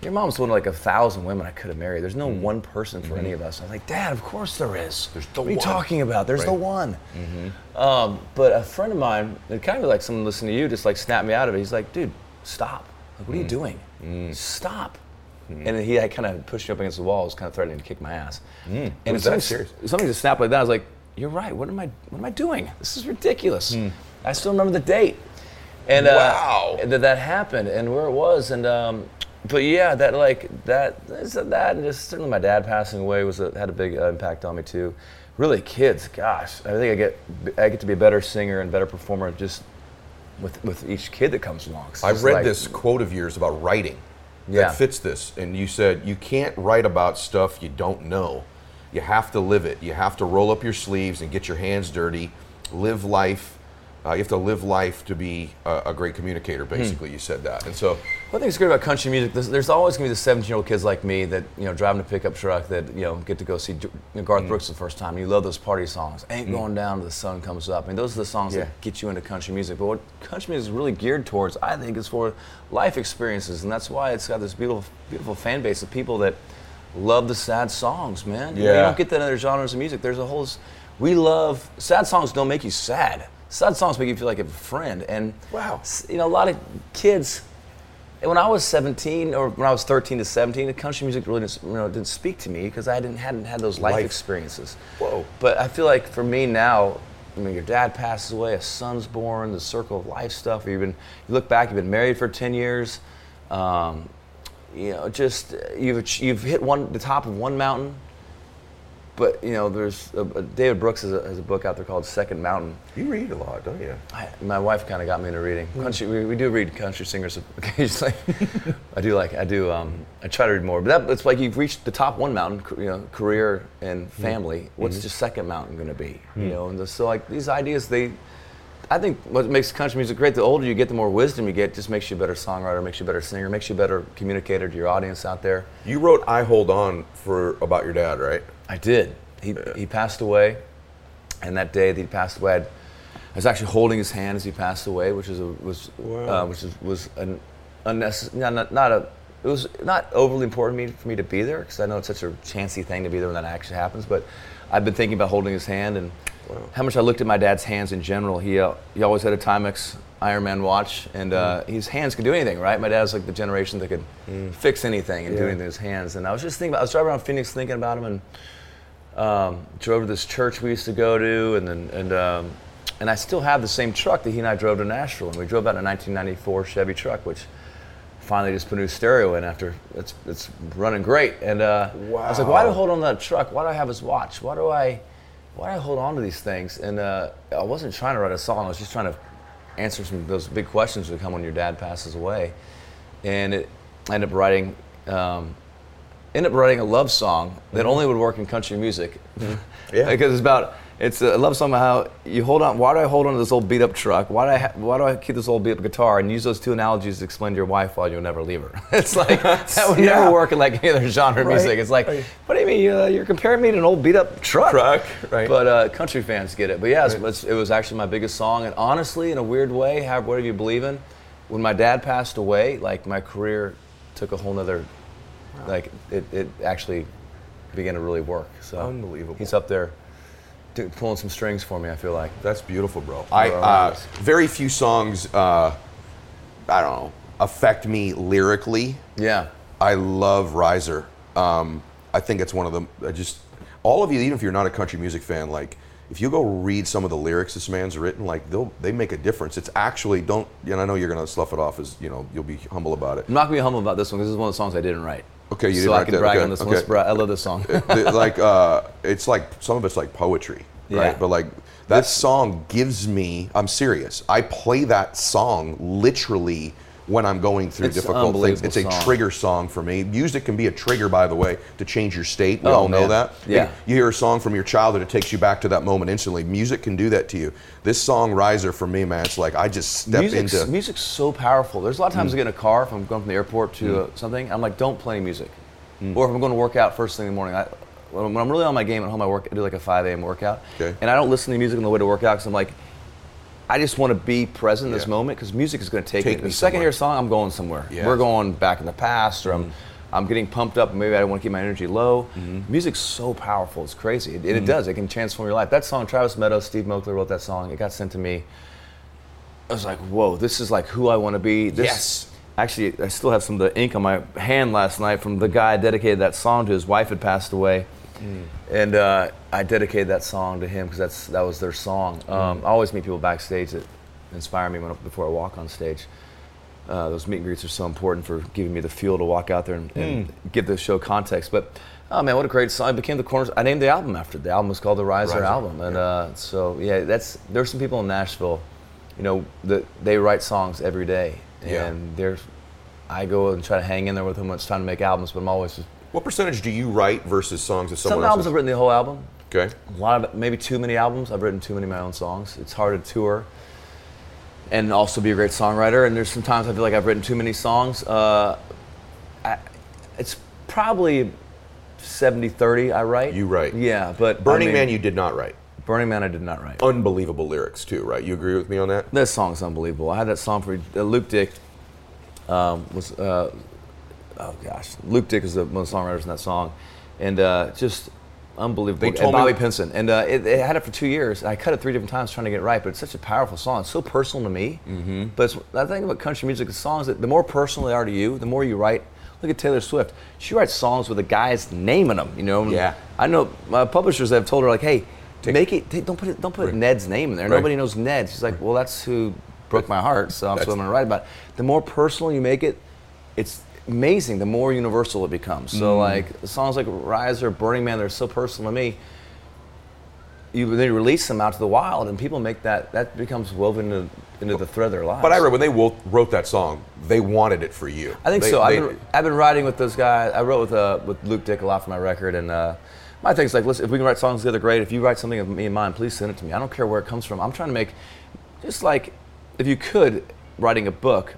Your mom's one of like a thousand women I could have married. There's no mm-hmm. one person for any mm-hmm. of us. I was like, Dad, of course there is. There's the what are you talking about? There's the Right. one. Mm-hmm. Um, but a friend of mine, it kind of like someone listening to you, just like snapped me out of it. He's like, dude, stop. Like, what are you mm. doing? Mm. Stop. Mm. And then he had kind of pushed me up against the wall, was kind of threatening to kick my ass. And it's something, serious? something just snapped like that. I was like, you're right. What am I? What am I doing? This is ridiculous. I still remember the date. And uh, Wow. that that happened and where it was and um, but yeah, that like that that and just certainly my dad passing away was a, had a big uh, impact on me too. Really, kids, gosh, I think I get I get to be a better singer and better performer just with with each kid that comes along. I read like- this quote of yours about writing Yeah. that fits this, and you said you can't write about stuff you don't know. You have to live it. You have to roll up your sleeves and get your hands dirty. Live life. Uh, you have to live life to be a, a great communicator. Hmm. Basically, you said that, and so One thing that's great about country music, there's, there's always gonna be the 17 year old kids like me that, you know, driving a pickup truck that, you know, get to go see Garth Mm. Brooks the first time. You love those party songs. Ain't going down till the sun comes up. I mean, those are the songs Yeah. that get you into country music. But what country music is really geared towards, I think, is for life experiences. And that's why it's got this beautiful, beautiful fan base of people that love the sad songs, man. You know, You don't get that in other genres of music. There's a whole, we love, sad songs don't make you sad. Sad songs make you feel like a friend. And, Wow. you know, a lot of kids, when I was 17 or when I was 13 to 17, the country music really didn't, you know, didn't speak to me because I didn't hadn't had those life, Life. experiences. Whoa. But I feel like for me now, I mean, your dad passes away, a son's born, the circle of life stuff. You've been, you look back, you've been married for 10 years. Um, you know, just you've you've hit one the top of one mountain, but you know, there's a, a- David Brooks has a, has a book out there called Second Mountain. You read a lot, don't you? I, my wife kind of got me into reading hmm. country. We, we do read country singers occasionally. I do like I do. Um, I try to read more, but that, it's like you've reached the top one mountain, you know, career and hmm. family. What's hmm. the second mountain going to be? You know, and so like these ideas, they. I think what makes country music great, the older you get, the more wisdom you get, just makes you a better songwriter, makes you a better singer, makes you a better communicator to your audience out there. You wrote "I Hold On" for about your dad, right? I did. He, he passed away, and that day that he passed away, I'd, I was actually holding his hand as he passed away, which is a, was Wow. uh, which is, was an unnecessary, not, not, not a. It was not overly important me, for me to be there because I know it's such a chancy thing to be there when that actually happens. But I've been thinking about holding his hand and how much I looked at my dad's hands in general. He uh, he always had a Timex Ironman watch, and uh, his hands could do anything, right? My dad was like the generation that could fix anything and do Yeah. anything with his hands. And I was just thinking about. I was driving around Phoenix thinking about him and um, drove to this church we used to go to, and then and um, and I still have the same truck that he and I drove to Nashville, and we drove out in a 1994 Chevy truck, which finally just put a new stereo in after it's it's running great. And uh, I was like, why do I hold on to that truck? Why do I have his watch? Why do I why do I hold on to these things? And uh, I wasn't trying to write a song. I was just trying to answer some of those big questions that come when your dad passes away. And it, I ended up writing. Um, ended up writing a love song that only would work in country music. Yeah. because it's about it's a love song about how you hold on. Why do I hold on to this old beat up truck? Why do I ha- why do I keep this old beat up guitar and use those two analogies to explain to your wife why you'll never leave her? it's like that would Yeah. never work in like any other genre Right, music. It's like right. what do you mean uh, you're comparing me to an old beat up truck? Truck, right. But uh, country fans get it. But yeah, it's, it was actually my biggest song. And honestly, in a weird way, have whatever you believe in, when my dad passed away, like my career took a whole nother, like it, it actually began to really work. So Unbelievable. He's up there do, pulling some strings for me. I feel like. That's beautiful, bro. I uh, very few songs, uh, I don't know, affect me lyrically. Yeah. I love Riser. Um, I think it's one of them. I just all of you, even if you're not a country music fan, like if you go read some of the lyrics this man's written, like they'll they make a difference. It's actually don't. And I know you're gonna slough it off as you know you'll be humble about it. I'm not gonna be humble about this one because this is one of the songs I didn't write. Okay, you so I can that. brag Okay, on this okay. Bra- I love this song. Like uh, it's like some of it's like poetry, right? Yeah. But like that song gives me. I'm serious. I play that song literally when I'm going through It's difficult things. It's a song. trigger song for me. Music can be a trigger, by the way, to change your state. We Oh, all know man. that. Yeah. You hear a song from your childhood, it takes you back to that moment instantly. Music can do that to you. This song, Riser, for me, man, it's like I just step music's, into. Mm. music's so powerful. There's a lot of times I get in a car if I'm going from the airport to uh, something. I'm like, don't play music. Mm. Or if I'm going to work out first thing in the morning, I, when I'm when I'm really on my game at home, I work. I do like a 5 a.m. workout, Okay. and I don't listen to music on the way to work out because I'm like, I just want to be present in this Yeah. moment because music is going to take, Take me. The second I hear a song, I'm going somewhere. We're going back in the past, or I'm, I'm getting pumped up. Maybe I don't want to keep my energy low. Mm-hmm. Music's so powerful. It's crazy. It, it does. It can transform your life. That song, Travis Meadows, Steve Moakler wrote that song. It got sent to me. I was like, whoa, this is like who I want to be. This, Yes. Actually, I still have some of the ink on my hand last night from the guy I dedicated that song to. His wife had passed away. And uh, I dedicated that song to him because that's that was their song. Um, I always meet people backstage that inspire me when, before I walk on stage. Uh, those meet and greets are so important for giving me the fuel to walk out there and, and give the show context. But oh man, what a great song! It became the corner. I named the album after it. the album was called the Riser, Riser, album, and yeah. uh, so yeah, that's there's some people in Nashville, you know, that they write songs every day, and Yeah. there's I go and try to hang in there with them when it's time to make albums, but I'm always just what percentage do you write versus songs that some someone albums else? I've written the whole album. Okay. A lot of maybe too many albums. I've written too many of my own songs. It's hard to tour and also be a great songwriter. And there's sometimes I feel like I've written too many songs. Uh, I, it's probably 70-30 I write. You write. Yeah, but I Burning mean, Man, you did not write. Burning Man, I did not write. Unbelievable lyrics too, right? You agree with me on that? This song's unbelievable. I had that song for uh, Luke Dick. Um, was uh, oh gosh, Luke Dick is the, one of the songwriters in that song, and uh, just unbelievable. And told me- Pinson, and uh, it, it had it for two years. I cut it three different times trying to get it right, but it's such a powerful song. It's so personal to me. Mm-hmm. But it's, the thing about country music is songs that the more personal they are to you, the more you write. Look at Taylor Swift. She writes songs with a guy's name in them. You know. Yeah. I know my publishers have told her like, hey. Make it. take- Don't put it. Don't put Ned's name in there. Right. Nobody knows Ned. She's like, well, that's who broke my heart. So I'm That's- I'm gonna write about. It. The more personal you make it, it's amazing the more universal it becomes. Mm. So like songs like Riser Burning Man, they're so personal to me. You they release them out to the wild, and people make that that becomes woven into, into the thread of their lives. But I read when they wo- wrote that song, they wanted it for you. I think They- so. they- I've, been, I've been writing with those guys. I wrote with uh, with Luke Dick a lot for my record, and uh, my thing's like, listen, if we can write songs together, great. If you write something of me and mine, please send it to me. I don't care where it comes from. I'm trying to make, just like, if you could, writing a book,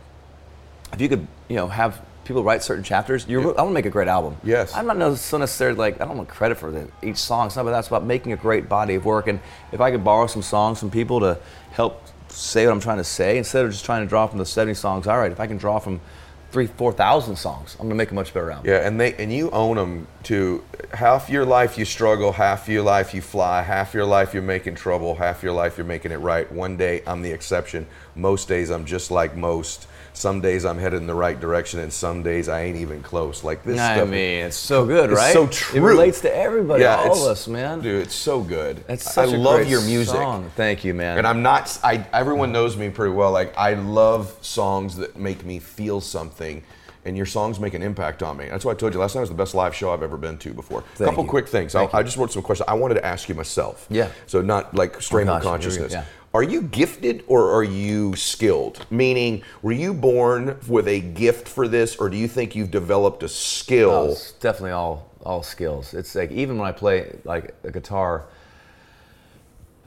if you could, you know, have people write certain chapters, you're, I want to make a great album. Yes. I'm not so necessarily like I don't want credit for the, each song. It's not about that. It's about making a great body of work. And if I could borrow some songs from people to help say what I'm trying to say, instead of just trying to draw from the 70 songs, all right. If I can draw from three, four thousand songs, I'm gonna make a much better album. Yeah, and they and you own them to half your life you struggle, half your life you fly, half your life you're making trouble, half your life you're making it right. One day I'm the exception. Most days I'm just like most. Some days I'm headed in the right direction, and some days I ain't even close. Like this I stuff. mean, it's so good, It's right? so true. It relates to everybody, all it's- of us, man. Dude, it's so good. I such a love your music. song. Thank you, man. And I'm not. I everyone knows me pretty well. Like I love songs that make me feel something, and your songs make an impact on me. That's why I told you last night was the best live show I've ever been to before. A couple you. quick things. I, I just wrote some questions. I wanted to ask you myself. Yeah. So not like oh, stream Oh, of gosh, here consciousness. Yeah. Are you gifted or are you skilled? Meaning, were you born with a gift for this, or do you think you've developed a Oh, skill? it's definitely all all skills. It's like even when I play like a guitar.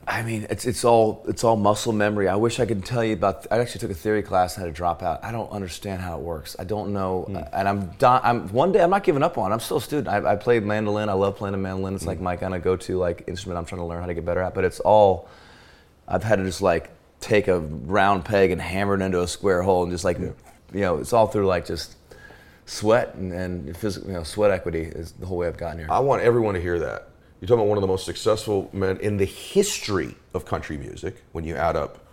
I mean, it's it's all it's all muscle memory. I wish I could tell you about. I actually took a theory class and had to drop out. I don't understand how it works. I don't know, hmm. and I'm I'm one day I'm not giving up on. it. I'm still a student. I, I played mandolin. I love playing the mandolin. It's hmm. like my kind of go-to like instrument. I'm trying to learn how to get better at. But it's all I've had to just like take a round peg and hammer it into a square hole and just like you know it's all through like just sweat and, and physical you know sweat equity is the whole way I've gotten here. I want everyone to hear that. You're talking about one of the most successful men in the history of country music when you add up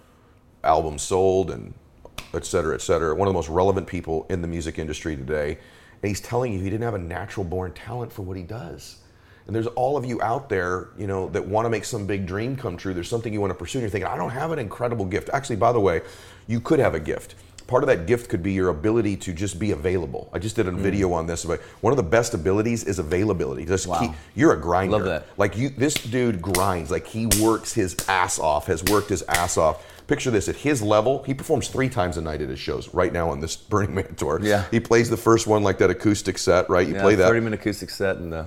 albums sold and et cetera, et cetera. One of the most relevant people in the music industry today. And he's telling you he didn't have a natural born talent for what he does. And there's all of you out there, you know, that want to make some big dream come true. There's something you want to pursue, and you're thinking, I don't have an incredible gift. Actually, by the way, you could have a gift. Part of that gift could be your ability to just be available. I just did a video on this. But one of the best abilities is availability. Just Wow. keep, you're a grinder. Love that. Like you, this dude grinds. Like he works his ass off. Has worked his ass off. Picture this: at his level, he performs three times a night at his shows. Right now on this Burning Man tour, Yeah. he plays the first one like that acoustic set. Right, you Yeah, play that. 30 minute acoustic set and uh,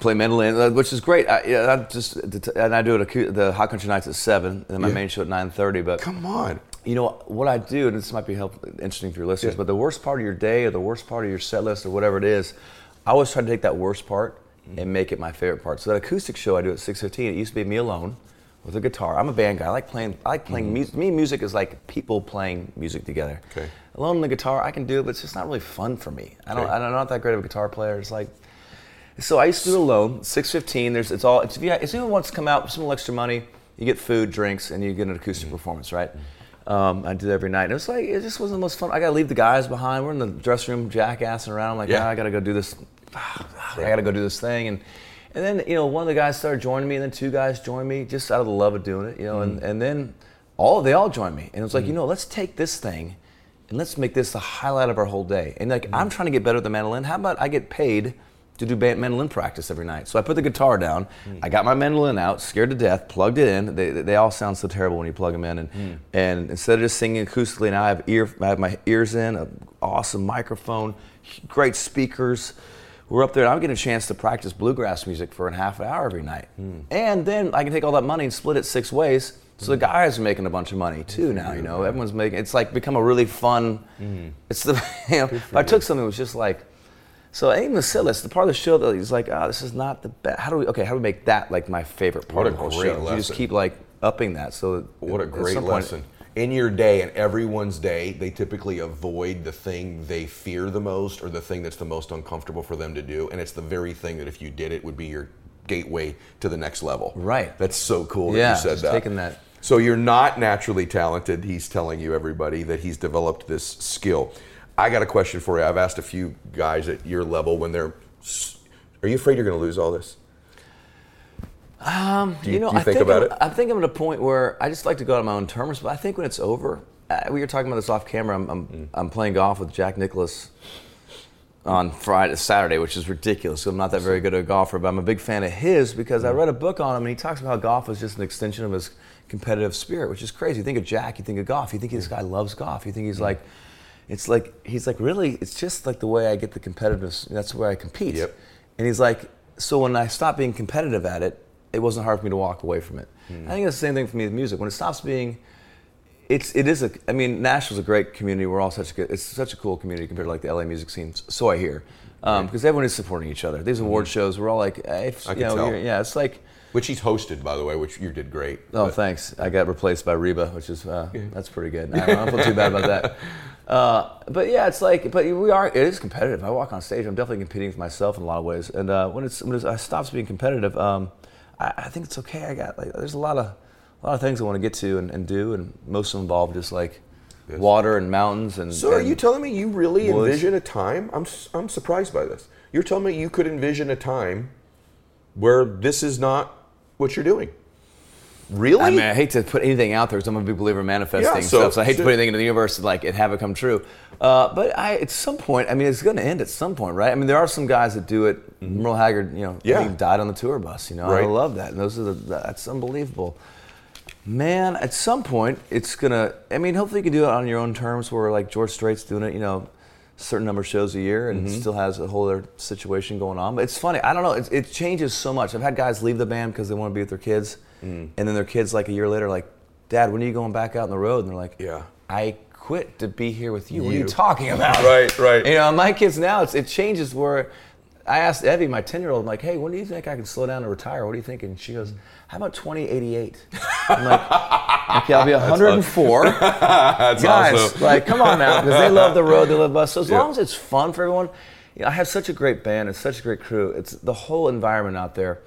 play mandolin, uh, which is great. I, yeah, I just and I do it the Hot Country Nights at seven, and my Yeah. main show at 9:30. But Come on. you know what I do, and this might be helpful, interesting for your listeners. Yeah. But the worst part of your day, or the worst part of your set list, or whatever it is, I always try to take that worst part and make it my favorite part. So that acoustic show I do at 6:15, it used to be me alone with a guitar. I'm a band guy. I like playing. I like playing music. Me, music is like people playing music together. Okay. Alone on the guitar, I can do it, but it's just not really fun for me. I don't. Okay. I'm not that great of a guitar player. It's like. So I used to do it alone. Six fifteen. There's it's all. It's, if, you, if anyone wants to come out, some little extra money, you get food, drinks, and you get an acoustic performance, right? Um, I do that every night. And it was like it just wasn't the most fun. I got to leave the guys behind. We're in the dressing room, jackassing around. I'm like, Yeah. ah, I got to go do this. I got to go do this thing, and and then you know one of the guys started joining me, and then two guys joined me just out of the love of doing it, you know, and and then all they all joined me, and it was like you know let's take this thing. And let's make this the highlight of our whole day. And like, I'm trying to get better at the mandolin. How about I get paid to do mandolin practice every night? So I put the guitar down. I got my mandolin out, scared to death, plugged it in. They, they all sound so terrible when you plug them in. And, and instead of just singing acoustically, now I have ear, I have my ears in, an awesome microphone, great speakers. We're up there, and I'm getting a chance to practice bluegrass music for a half an hour every night. And then I can take all that money and split it six ways. So the guys are making a bunch of money too now. You know, everyone's making. It's like become a really fun. It's the. You know, if I took something that was just like. So even the part of the show that he's like, oh, this is not the best. How do we? Okay, how do we make that like my favorite part What of the whole great show? You just keep like upping that. So What a great some point- lesson. In your day and everyone's day, they typically avoid the thing they fear the most or the thing that's the most uncomfortable for them to do. And it's the very thing that if you did it would be your gateway to the next level. Right. That's so cool that you said just that. taking that- So you're not naturally talented. He's telling you, everybody, that he's developed this skill. I got a question for you. I've asked a few guys at your level when they're. Are you afraid you're going to lose all this? Um, Do you- know, you I think think about I'm, it? I think I'm at a point where I just like to go on my own terms. But I think when it's over, uh, we were talking about this off camera. I'm, I'm, I'm playing golf with Jack Nicklaus on Friday, Saturday, which is ridiculous. So I'm not that very good at a golfer, but I'm a big fan of his because I read a book on him and he talks about how golf is just an extension of his competitive spirit, which is crazy. You think of Jack, you think of golf. You think this guy loves golf. You think he's like, it's like he's like really. It's just like the way I get the competitiveness. That's where I compete. Yep. And he's like, so when I stopped being competitive at it, it wasn't hard for me to walk away from it. I think it's the same thing for me with music. When it stops being it's it is a I mean Nashville's a great community. We're all such a good, it's such a cool community compared to like the LA music scene. So I hear um, because everyone is supporting each other. These award shows, we're all like, hey, if, I you can know, tell. yeah, it's like. Which he's hosted, by the way, which you did great. Oh, But- thanks. I got replaced by Reba, which is uh, that's pretty good. I don't, I don't feel too bad about that. Uh, but yeah, it's like, but we are. It is competitive. I walk on stage. I'm definitely competing with myself in a lot of ways. And uh, when it's when it's, I stops being competitive, um, I, I think it's okay. I got like there's a lot of a lot of things I want to get to and, and do, and most of them involve just like Yes. water and mountains and. So are you telling me you really Woods. envision a time? I'm s- I'm surprised by this. You're telling me you could envision a time where this is not what you're doing. Really? I mean, I hate to put anything out there because I'm a big believer in manifesting Yeah, so- stuff. So I hate to put anything into the universe and like it have it come true. Uh, but I, at some point, I mean, it's going to end at some point, right? I mean, there are some guys that do it. Merle Haggard, you know, Mm-hmm. Yeah. he died on the tour bus. You know, I love that, and those are the, that's unbelievable. Man, at some point, it's gonna. I mean, hopefully, you can do it on your own terms. Where like George Strait's doing it, you know, certain number of shows a year, and Mm-hmm. still has a whole other situation going on. But it's funny. I don't know. It, it changes so much. I've had guys leave the band because they want to be with their kids, Mm. and then their kids like a year later, like, Dad, when are you going back out on the road? And they're like, Yeah. I quit to be here with you. What are you You. talking about? Right, right. You know, my kids now, it's, it changes where I asked Evie, my 10 year old, I'm like, hey, when do you think I can slow down and retire? What do you think? And she goes, how about 2088? I'm like, okay, I'll be 104. That's Guys, awesome. like, come on now, because they love the road, they love us. So as Yeah. long as it's fun for everyone, you know, I have such a great band, it's such a great crew. It's the whole environment out there.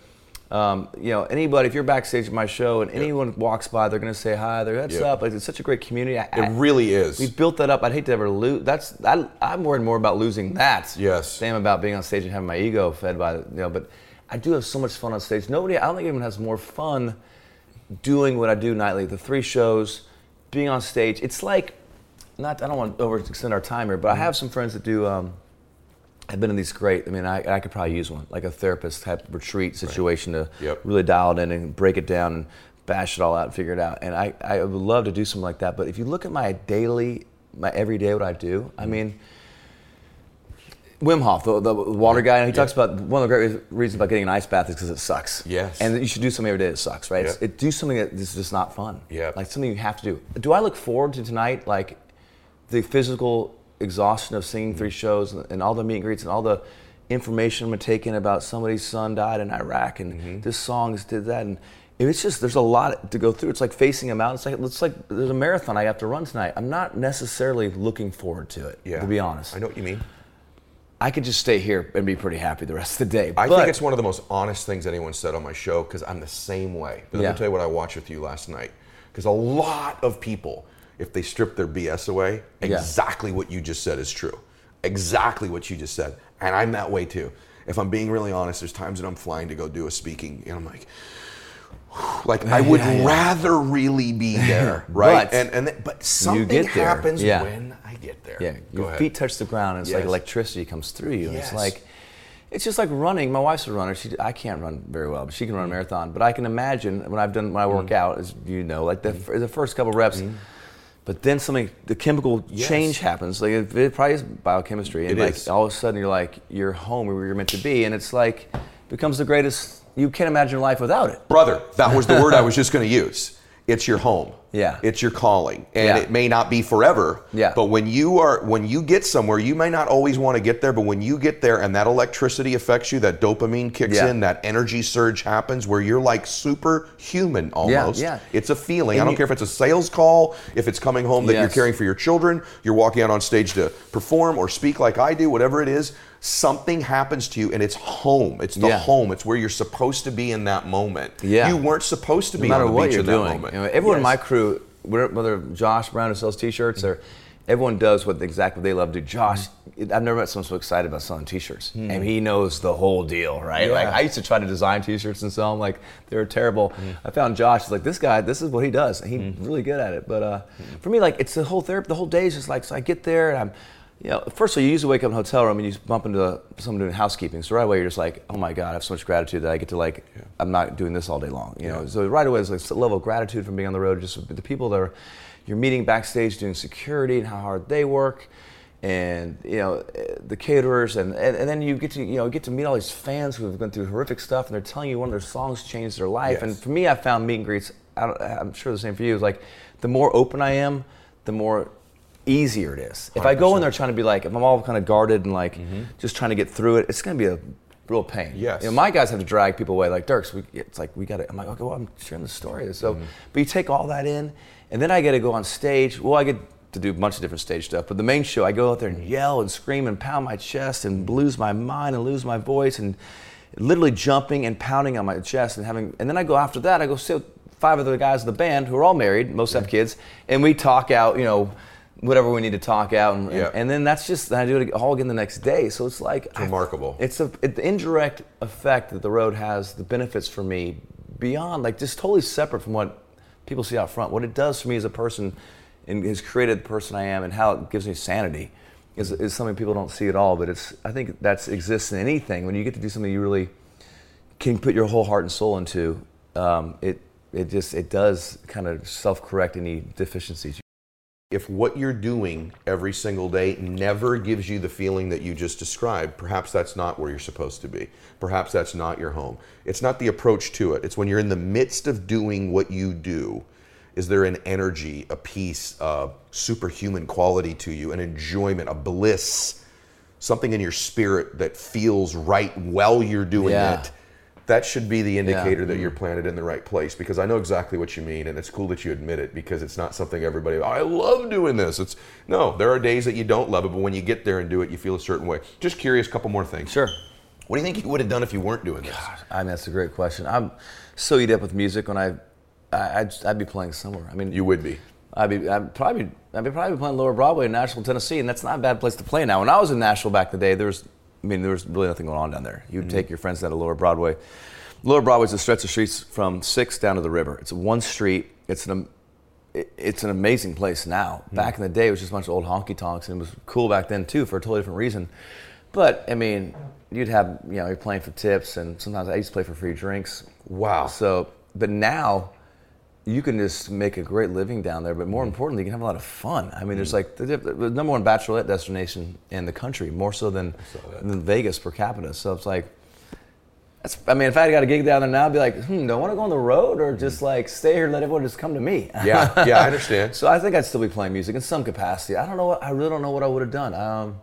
Um, you know, anybody, if you're backstage at my show and anyone walks by, they're going to say hi, their heads Yeah. up. Like, it's such a great community. I, It really is. we built that up. I'd hate to ever lose. That's I, I'm worried more about losing that. Yes. Than about being on stage and having my ego fed by you know. But I do have so much fun on stage. Nobody, I don't think anyone has more fun doing what I do nightly. The three shows, being on stage. It's like, not. I don't want to overextend our time here, but I have some friends that do. Um, have been in these great. I mean, I, I could probably use one, like a therapist type retreat situation to Yep. really dial it in and break it down and bash it all out and figure it out. And I, I would love to do something like that. But if you look at my daily, my everyday, what I do, Mm-hmm. I mean, Wim Hof, the, the water guy, he talks about one of the great reasons about getting an ice bath is because it sucks. Yes. And you should do something every day that sucks, right? It, do something that is just not fun. Yep. Like something you have to do. Do I look forward to tonight, like the physical exhaustion of singing three shows and, and all the meet and greets and all the information I'm taking about somebody's son died in Iraq and Mm-hmm. this song is did that and it's just there's a lot to go through. It's like facing a mountain. It's like it's like there's a marathon I have to run tonight. I'm not necessarily looking forward to it. yeah. To be honest, I know what you mean. I could just stay here and be pretty happy the rest of the day. I think it's one of the most honest things anyone said on my show because I'm the same way. But let Yeah. me tell you what I watched with you last night. Because a lot of people, if they strip their BS away, Yeah. exactly what you just said is true. Exactly what you just said. And I'm that way too. If I'm being really honest, there's times that I'm flying to go do a speaking and I'm like, like I would Yeah, yeah. rather really be there, right? But and and th- but something happens Yeah. when I get there. Yeah, Go your ahead. feet touch the ground, and it's like electricity comes through you. And It's like, it's just like running. My wife's a runner. She, I can't run very well, but she can run a mm-hmm. marathon. But I can imagine when I've done when I work mm-hmm. out, as you know, like the, Mm. the first couple reps. But then something, the chemical Yes. change happens. Like it, it probably is biochemistry, and It like is. all of a sudden you're like you're home where you're meant to be, and it's like becomes the greatest. You can't imagine life without it. Brother, that was the word I was just going to use. It's your home. Yeah. It's your calling. And Yeah. it may not be forever. Yeah. But when you are when you get somewhere, you may not always want to get there, but when you get there and that electricity affects you, that dopamine kicks Yeah. in, that energy surge happens where you're like superhuman almost. yeah. yeah. It's a feeling. And I don't you- care if it's a sales call, if it's coming home that you're caring for your children, you're walking out on stage to perform or speak like I do, whatever it is, something happens to you and it's home. It's the Yeah. home. It's where you're supposed to be in that moment. Yeah. You weren't supposed to be no matter on the what beach you're in that doing. moment. You know, everyone in my crew, whether Josh Brown who sells T-shirts or everyone does what exactly they love to do. Josh, mm-hmm. I've never met someone so excited about selling T-shirts, hmm. and he knows the whole deal, right? Like I used to try to design T-shirts and sell them, like they were terrible. Mm-hmm. I found Josh, is like this guy, this is what he does. and He's mm-hmm. really good at it. But uh, for me, like it's the whole therapy. The whole day is just like so. I get there and I'm. You know, first of all, you usually wake up in a hotel room and you bump into someone doing housekeeping. So right away, you're just like, "Oh my God, I have so much gratitude that I get to like, I'm not doing this all day long." You know, so right away, it's like a level of gratitude from being on the road. Just the people that are, you're meeting backstage doing security and how hard they work, and you know, the caterers, and, and and then you get to you know get to meet all these fans who have gone through horrific stuff, and they're telling you one of their songs changed their life. And for me, I found meet and greets. I don't, I'm sure the same for you. Is like, the more open I am, the more easier it is. If I go in there trying to be like, if I'm all kind of guarded and like mm-hmm. just trying to get through it, it's going to be a real pain. Yes. You know, my guys have to drag people away. Like Dierks, we, it's like we got to. I'm like, okay, well, I'm sharing the story. So, mm-hmm. but you take all that in, and then I get to go on stage. Well, I get to do a bunch of different stage stuff, but the main show, I go out there and yell and scream and pound my chest and lose my mind and lose my voice and literally jumping and pounding on my chest and having. And then I go after that. I go sit with five of the guys in the band who are all married, most have kids, and we talk out. You know. Whatever we need to talk out, and, Yeah. and then that's just I do it all again the next day. So it's like I- remarkable. it's a it, the indirect effect that the road has, the benefits for me beyond like just totally separate from what people see out front. What it does for me as a person and has created the person I am and how it gives me sanity is, is something people don't see at all. But it's I think that's exists in anything when you get to do something you really can put your whole heart and soul into. Um, it it just it does kind of self correct any deficiencies. If what you're doing every single day never gives you the feeling that you just described, perhaps that's not where you're supposed to be. Perhaps that's not your home. It's not the approach to it. It's when you're in the midst of doing what you do. Is there an energy, a peace, a superhuman quality to you, an enjoyment, a bliss, something in your spirit that feels right while you're doing Yeah. it? That should be the indicator that mm-hmm. you're planted in the right place because I know exactly what you mean and it's cool that you admit it because it's not something everybody I love doing this. It's no, there are days that you don't love it, but when you get there and do it, you feel a certain way. Just curious, couple more things. Sure. What do you think you would have done if you weren't doing this? I mean, that's a great question. I'm so eat up with music when I, I I'd, I'd be playing somewhere. I mean, You would be. I'd be I'd probably I'd be probably playing Lower Broadway in Nashville, Tennessee, and that's not a bad place to play now. When I was in Nashville back in the day, there was I mean there was really nothing going on down there. You'd mm-hmm. take your friends down to Lower Broadway. Lower Broadway is a stretch of streets from Sixth down to the river. It's one street. It's an it's an amazing place now. Mm-hmm. Back in the day, it was just a bunch of old honky tonks, and it was cool back then too for a totally different reason. But I mean, you'd have you know you're playing for tips, and sometimes I used to play for free drinks. Wow. So, but now you can just make a great living down there. But more importantly, you can have a lot of fun. I mean, there's like the, the number one bachelorette destination in the country, more so than, than Vegas per capita. So it's like, that's, I mean, if I had got a gig down there now, I'd be like, hmm, do I want to go on the road or just like stay here and let everyone just come to me? Yeah, yeah, I understand. so I think I'd still be playing music in some capacity. I don't know what, I really don't know what I would have done. Um,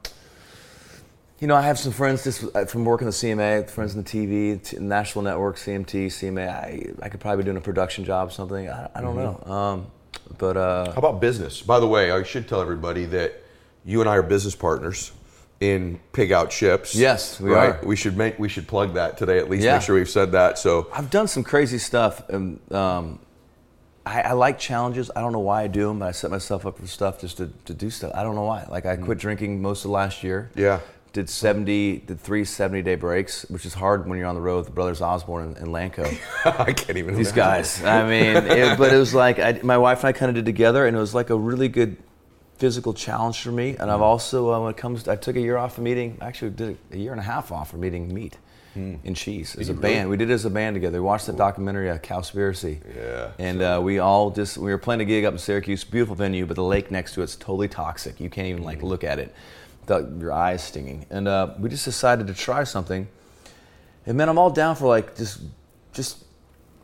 you know, I have some friends just uh, from working the CMA, friends in the TV, National Network, CMT, CMA. I, I could probably be doing a production job, or something. I, I don't Mm-hmm. know. Um, but uh, How about business? By the way, I should tell everybody that you and I are business partners in Pig Out Chips. Yes, we right? are. We should make we should plug that today. At least Yeah. make sure we've said that. So I've done some crazy stuff. And, um, I, I like challenges. I don't know why I do them, but I set myself up for stuff just to, to do stuff. I don't know why. Like I quit drinking most of last year. Mm. Yeah. Did 70, did three 70 day breaks, which is hard when you're on the road with the brothers Osborne and, and Lanco. I can't even. These imagine. guys. I mean, it, but it was like I, my wife and I kind of did together, and it was like a really good physical challenge for me. And I've also, uh, when it comes, to, I took a year off from eating. Actually, did a year and a half off from eating meat and cheese as a really? band. We did it as a band together. We watched that documentary, uh, Cowspiracy. Yeah. And uh, we all just we were playing a gig up in Syracuse, beautiful venue, but the lake next to it's totally toxic. You can't even like look at it. Your eyes stinging. And uh, we just decided to try something. And man, I'm all down for like just just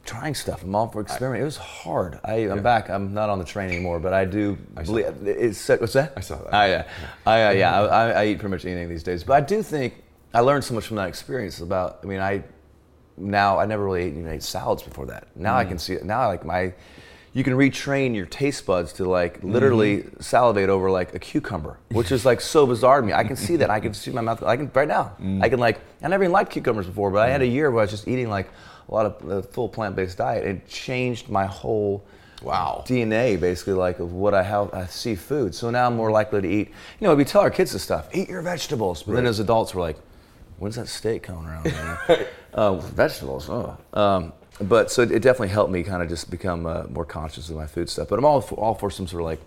trying stuff. I'm all for experimenting. It was hard. I, I'm back. I'm not on the train anymore, but I do I believe it's what's that? I saw that. Oh yeah, I, uh, yeah. I, I eat pretty much anything these days, but I do think I learned so much from that experience. About, I mean, I now I never really ate, even ate salads before that. Now I can see it. Now like my, you can retrain your taste buds to like literally salivate over like a cucumber, which is like so bizarre to me. I can see that. I can see my mouth. I can right now. I can like. I never even liked cucumbers before, but I had a year where I was just eating like a lot of uh, full plant-based diet. It changed my whole Wow. DNA basically like of what I how I see food. So now I'm more likely to eat. You know, we tell our kids this stuff: eat your vegetables. But then as adults, we're like, when's that steak coming around? uh, vegetables. Oh. Um, but so it, it definitely helped me kind of just become uh, more conscious of my food stuff. But I'm all for, all for some sort of like.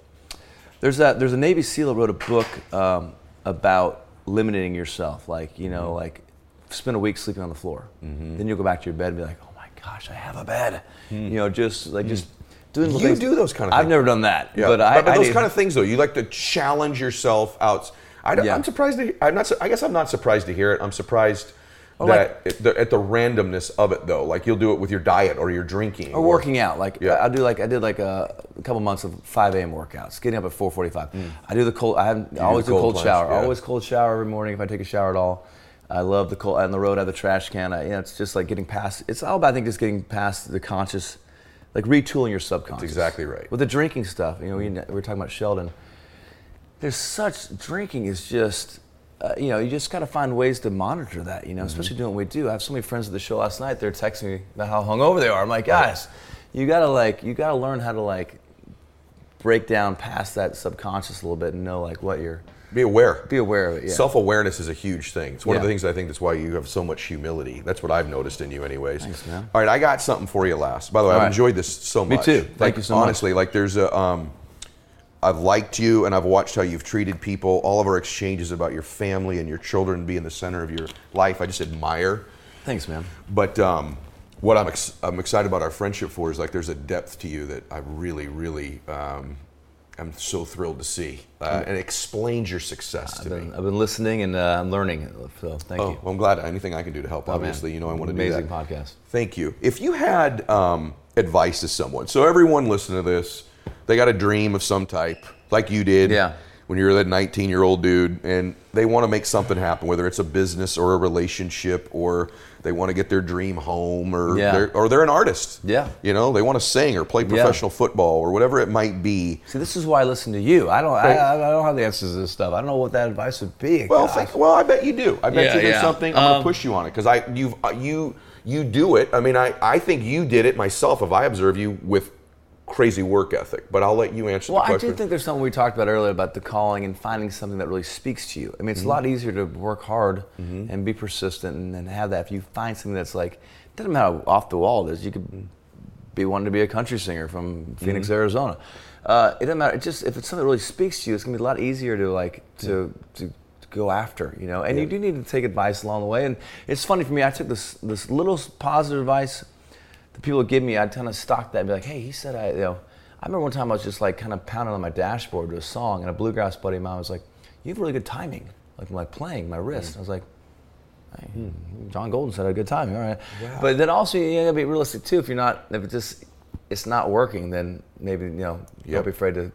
There's that. There's a Navy SEAL that wrote a book um, about limiting yourself. Like you know, like spend a week sleeping on the floor. Then you'll go back to your bed and be like, oh my gosh, I have a bed. You know, just like just doing. You things. do those kind of I've things. never done that. Yeah, But I. but, I those kind of things though, you like to challenge yourself out. I, Yeah. am surprised. To, I'm not. I guess I'm not surprised to hear it. I'm surprised Oh, that at, the, at the randomness of it though. Like you'll do it with your diet or your drinking Or working out, like Yeah. I do, like I did like a, a couple months of 5 a.m. workouts, getting up at 4:45. I do the cold. I, have, I always Mm. do a cold cold shower. yeah. Always cold shower every morning if I take a shower at all. I love the cold on the road. I have the trash can. I, you know, it's just like getting past. It's all about I think just getting past the conscious, like retooling your subconscious. exactly right. With the drinking stuff, you know, we, we were talking about Sheldon. There's such drinking is just. Uh, you know, you just got to find ways to monitor that. You know, Mm-hmm. especially doing what we do. I have so many friends at the show last night. They're texting me about how hungover they are. I'm like, guys, you gotta like, you gotta learn how to like break down past that subconscious a little bit and know like what you're. Be aware. Be aware of it. Yeah. Self awareness is a huge thing. It's one of the things I think that's why you have so much humility. That's what I've noticed in you, anyways. Thanks, man. All right, I got something for you last. By the way, All I've right. enjoyed this so much Me much. too. Thank Like, you so much. Honestly, like there's a. Um, I've liked you and I've watched how you've treated people. All of our exchanges about your family and your children being the center of your life, I just admire. Thanks, man. But um, what I'm, ex- I'm excited about our friendship for is like there's a depth to you that I really, really um, am so thrilled to see. Uh, and it explains your success to I've me. been, I've been listening and uh, I'm learning. So thank Oh, you. well, I'm glad anything I can do to help. Oh, man. Obviously, you know I want to Amazing do that. podcast. Thank you. If you had um, advice to someone, so everyone listen to this, they got a dream of some type, like you did. Yeah. When you're that 19 year old dude, and they want to make something happen, whether it's a business or a relationship, or they want to get their dream home, or Yeah. they're, or they're an artist. Yeah. You know, they want to sing or play professional football or whatever it might be. See, this is why I listen to you. I don't. I, I don't have the answers to this stuff. I don't know what that advice would be. Well, think, well, I bet you do. I bet Yeah, you there's yeah. something. I'm Um, gonna push you on it because I you've uh, you you do it. I mean, I I think you did it myself. If I observe you with crazy work ethic, but I'll let you answer Well, the I do think there's something we talked about earlier about the calling and finding something that really speaks to you. I mean, it's a lot Mm-hmm. easier to work hard and be persistent and, and have that. If you find something that's like, doesn't matter how off the wall it is, you could be wanting to be a country singer from Phoenix, Mm-hmm. Arizona. Uh, it doesn't matter. It just if it's something that really speaks to you, it's gonna be a lot easier to like to to, to go after. You know, and you do need to take advice along the way. And it's funny for me. I took this this little positive advice the people would give me, I'd kind of stock that and be like, hey, he said I, you know, I remember one time I was just like kind of pounding on my dashboard to a song, and a bluegrass buddy of mine was like, you have really good timing, like my playing, my wrist. I was like, hey, John Golden said I had good timing, all right. But then also you gotta be realistic too. If you're not, if it just, it's not working, then maybe you know, Yep. don't be afraid to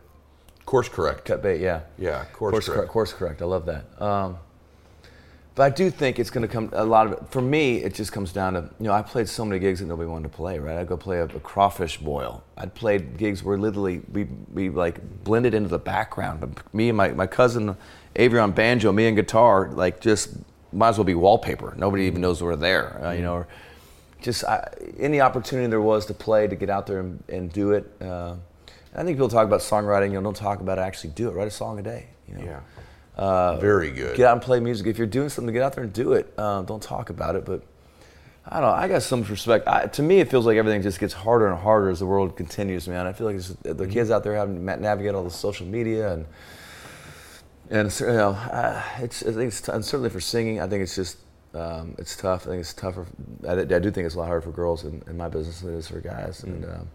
course correct. cut bait. Yeah. Yeah, course course correct. correct. Course correct. I love that. Um, but I do think it's going to come. A lot of it for me, it just comes down to you know I played so many gigs that nobody wanted to play. Right? I'd go play a, a crawfish boil. I'd played gigs where literally we we like blended into the background. But me and my my cousin Avery on banjo, me and guitar, like just might as well be wallpaper. Nobody even knows we're there. Uh, you know. Or just I, any opportunity there was to play, to get out there and, and do it. Uh, I think people talk about songwriting. You know, don't talk about it. Actually, do it. Write a song a day. You know? Yeah. Very good. Get out and play music. If you're doing something, get out there and do it. Um, don't talk about it. But I don't know. I got some respect. I, to me, it feels like everything just gets harder and harder as the world continues, man. I feel like it's, the kids out there having to navigate all the social media and and you know, uh, it's I think it's t- and certainly for singing. I think it's just um, it's tough. I think it's tougher. I, I do think it's a lot harder for girls in, in my business than it is for guys. And um,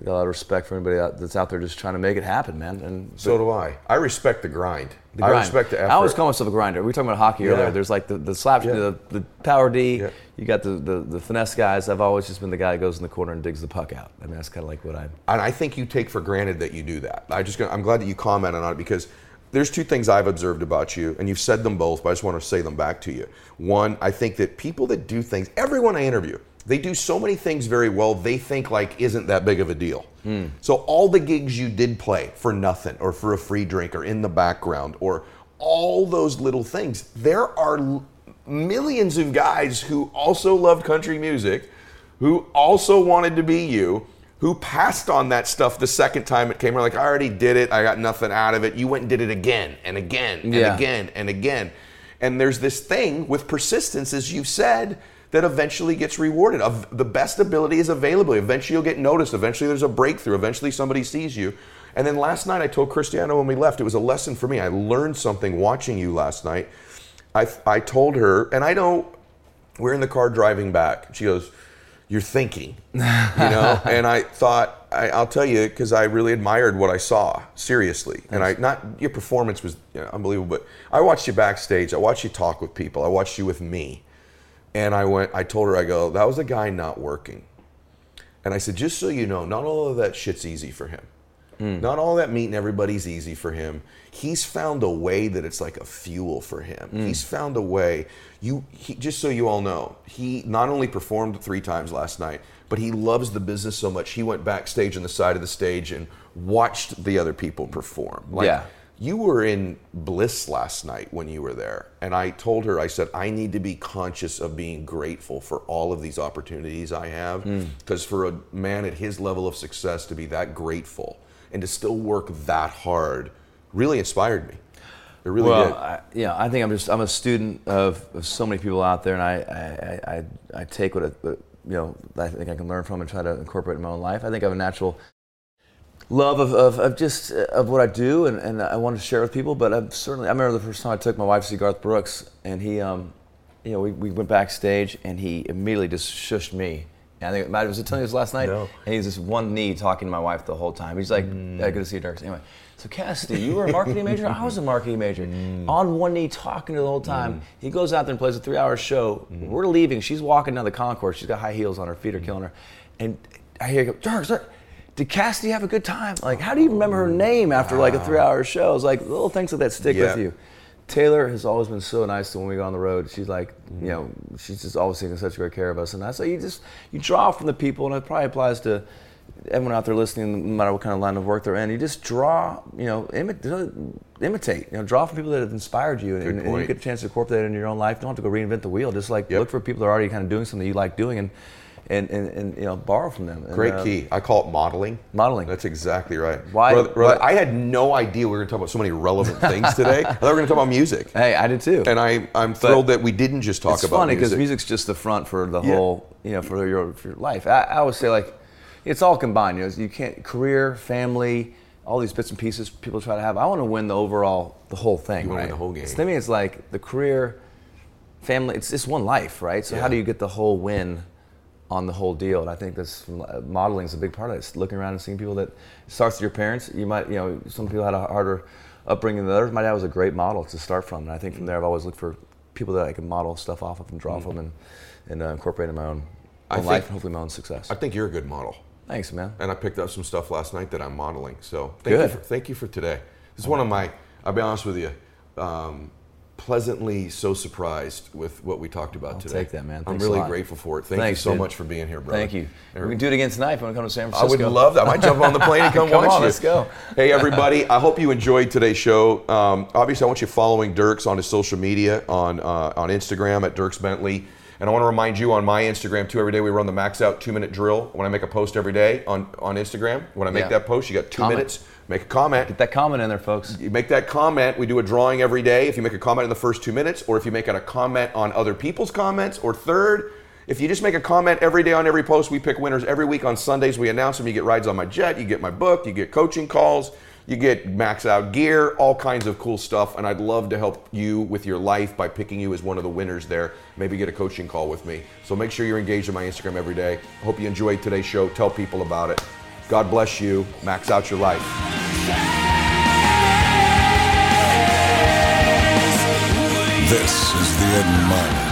I got a lot of respect for anybody out, that's out there just trying to make it happen, man. And So do I. I respect the grind. the I grind. respect the effort. I always call myself a grinder. We were talking about hockey Yeah. earlier. There's like the, the slap, Yeah. the, the power D. Yeah. You got the, the, the finesse guys. I've always just been the guy that goes in the corner and digs the puck out. I mean, that's kind of like what I'm. and I think you take for granted that you do that. I just gonna- I'm glad that you commented on it because there's two things I've observed about you, and you've said them both, but I just want to say them back to you. One, I think that people that do things, everyone I interview, they do so many things very well. They think like isn't that big of a deal. So all the gigs you did play for nothing, or for a free drink, or in the background, or all those little things, there are l- millions of guys who also loved country music who also wanted to be you who passed on that stuff the second time it came around. Like, I already did it. I got nothing out of it. You went and did it again and again and Yeah. again and again. And there's this thing with persistence, as you've said, that eventually gets rewarded. Of the best ability is available. Eventually you'll get noticed. Eventually there's a breakthrough. Eventually somebody sees you. And then last night I told Christiana when we left, it was a lesson for me. I learned something watching you last night. I, I told her, and I don't, we're in the car driving back. She goes, You're thinking, you know? and I thought, I, I'll tell you, because I really admired what I saw, seriously. And I, not, your performance was you know, unbelievable, but I watched you backstage. I watched you talk with people. I watched you with me. And I went, I told her, I go, That was a guy not working. And I said, Just so you know, not all of that shit's easy for him. Hmm. Not all that meeting everybody's easy for him. He's found a way that it's like a fuel for him. Hmm. He's found a way. You he, just so you all know, he not only performed three times last night, but he loves the business so much. He went backstage on the side of the stage and watched the other people perform. Like, Yeah. You were in bliss last night when you were there. And I told her, I said, I need to be conscious of being grateful for all of these opportunities I have. Hmm. Because for a man at his level of success to be that grateful and to still work that hard really inspired me. It really well, did. I, yeah, I think I'm just I'm a student of, of so many people out there, and I I, I, I, take what, what you know I think I can learn from and try to incorporate in my own life. I think I have a natural love of, of, of just uh, of what I do, and, and I want to share with people. But I've certainly I remember the first time I took my wife to see Garth Brooks, and he um, you know we, we went backstage, and he immediately just shushed me. And I think Matt was I telling you this last night, No. and he's just one knee talking to my wife the whole time. He's like, "Yeah, good to see you, Dirk." Anyway, so Cassidy, you were a marketing major. I was a marketing major. Mm. On one knee, talking to her the whole time. Mm. He goes out there and plays a three-hour show. Mm. We're leaving. She's walking down the concourse. She's got high heels on. Her feet are killing her. And I hear, her go, Dirk, Dirk, did Cassidy have a good time? Like, how do you remember her name after like a oh. three-hour show? It's like little things like that stick Yeah. with you. Taylor has always been so nice to when we go on the road. She's like, you know, she's just always taking such great care of us. And I say, you just, you draw from the people, and it probably applies to everyone out there listening, no matter what kind of line of work they're in. You just draw, you know, imi- imitate, you know, draw from people that have inspired you, and, and you get a chance to incorporate that into your own life. You don't have to go reinvent the wheel. Just like Yep. look for people that are already kind of doing something you like doing, and and, and, and you know, borrow from them. And, Great uh, key. I call it modeling. Modeling. That's exactly right. Why- Brother, brother, I had no idea we were going to talk about so many relevant things today. I thought we were going to talk about music. Hey, I did too. And I, I'm thrilled that we didn't just talk it's about It's funny because music. music's just the front for the Yeah. whole, you know, for your, for your life. I, I always say like, it's all combined. You know, you can't career, family, all these bits and pieces people try to have. I want to win the overall, the whole thing. You right? win the whole game. So to me, it's like the career, family. It's just one life, right? So Yeah. how do you get the whole win? On the whole deal, and I think this modeling is a big part of it. It's looking around and seeing people that starts with your parents. You might, you know, some people had a harder upbringing than others. My dad was a great model to start from, and I think from there I've always looked for people that I can model stuff off of and draw from and, and uh, incorporate in my own, own think- life and hopefully my own success. I think you're a good model. Thanks, man. and I picked up some stuff last night that I'm modeling. So thank Good. you. For, thank you for today. This is one of my. I'll be honest with you. Um, pleasantly so surprised with what we talked about I'll today. take that, man. I'm really grateful for it. Thank Thanks, you so dude. much for being here, brother. Thank you. We can do it again tonight if you want to come to San Francisco. I would love that. I might jump on the plane and come, Come watch on, you. let's go. Hey, everybody. I hope you enjoyed today's show. Um, obviously, I want you following Dierks on his social media on uh, on Instagram at Dierks Bentley. And I want to remind you on my Instagram too. Every day we run the max out two minute drill. When I make a post every day on, on Instagram, when I make Yeah. that post, you got two Comment. minutes. Make a comment. Get that comment in there, folks. You make that comment. We do a drawing every day. If you make a comment in the first two minutes, or if you make a comment on other people's comments, or third, if you just make a comment every day on every post, we pick winners every week on Sundays. We announce them. You get rides on my jet. You get my book. You get coaching calls. You get max out gear, all kinds of cool stuff. And I'd love to help you with your life by picking you as one of the winners there. Maybe get a coaching call with me. So make sure you're engaged in my Instagram every day. I Hope you enjoyed today's show. Tell people about it. God bless you. Max out your life. This is the Ed Mylett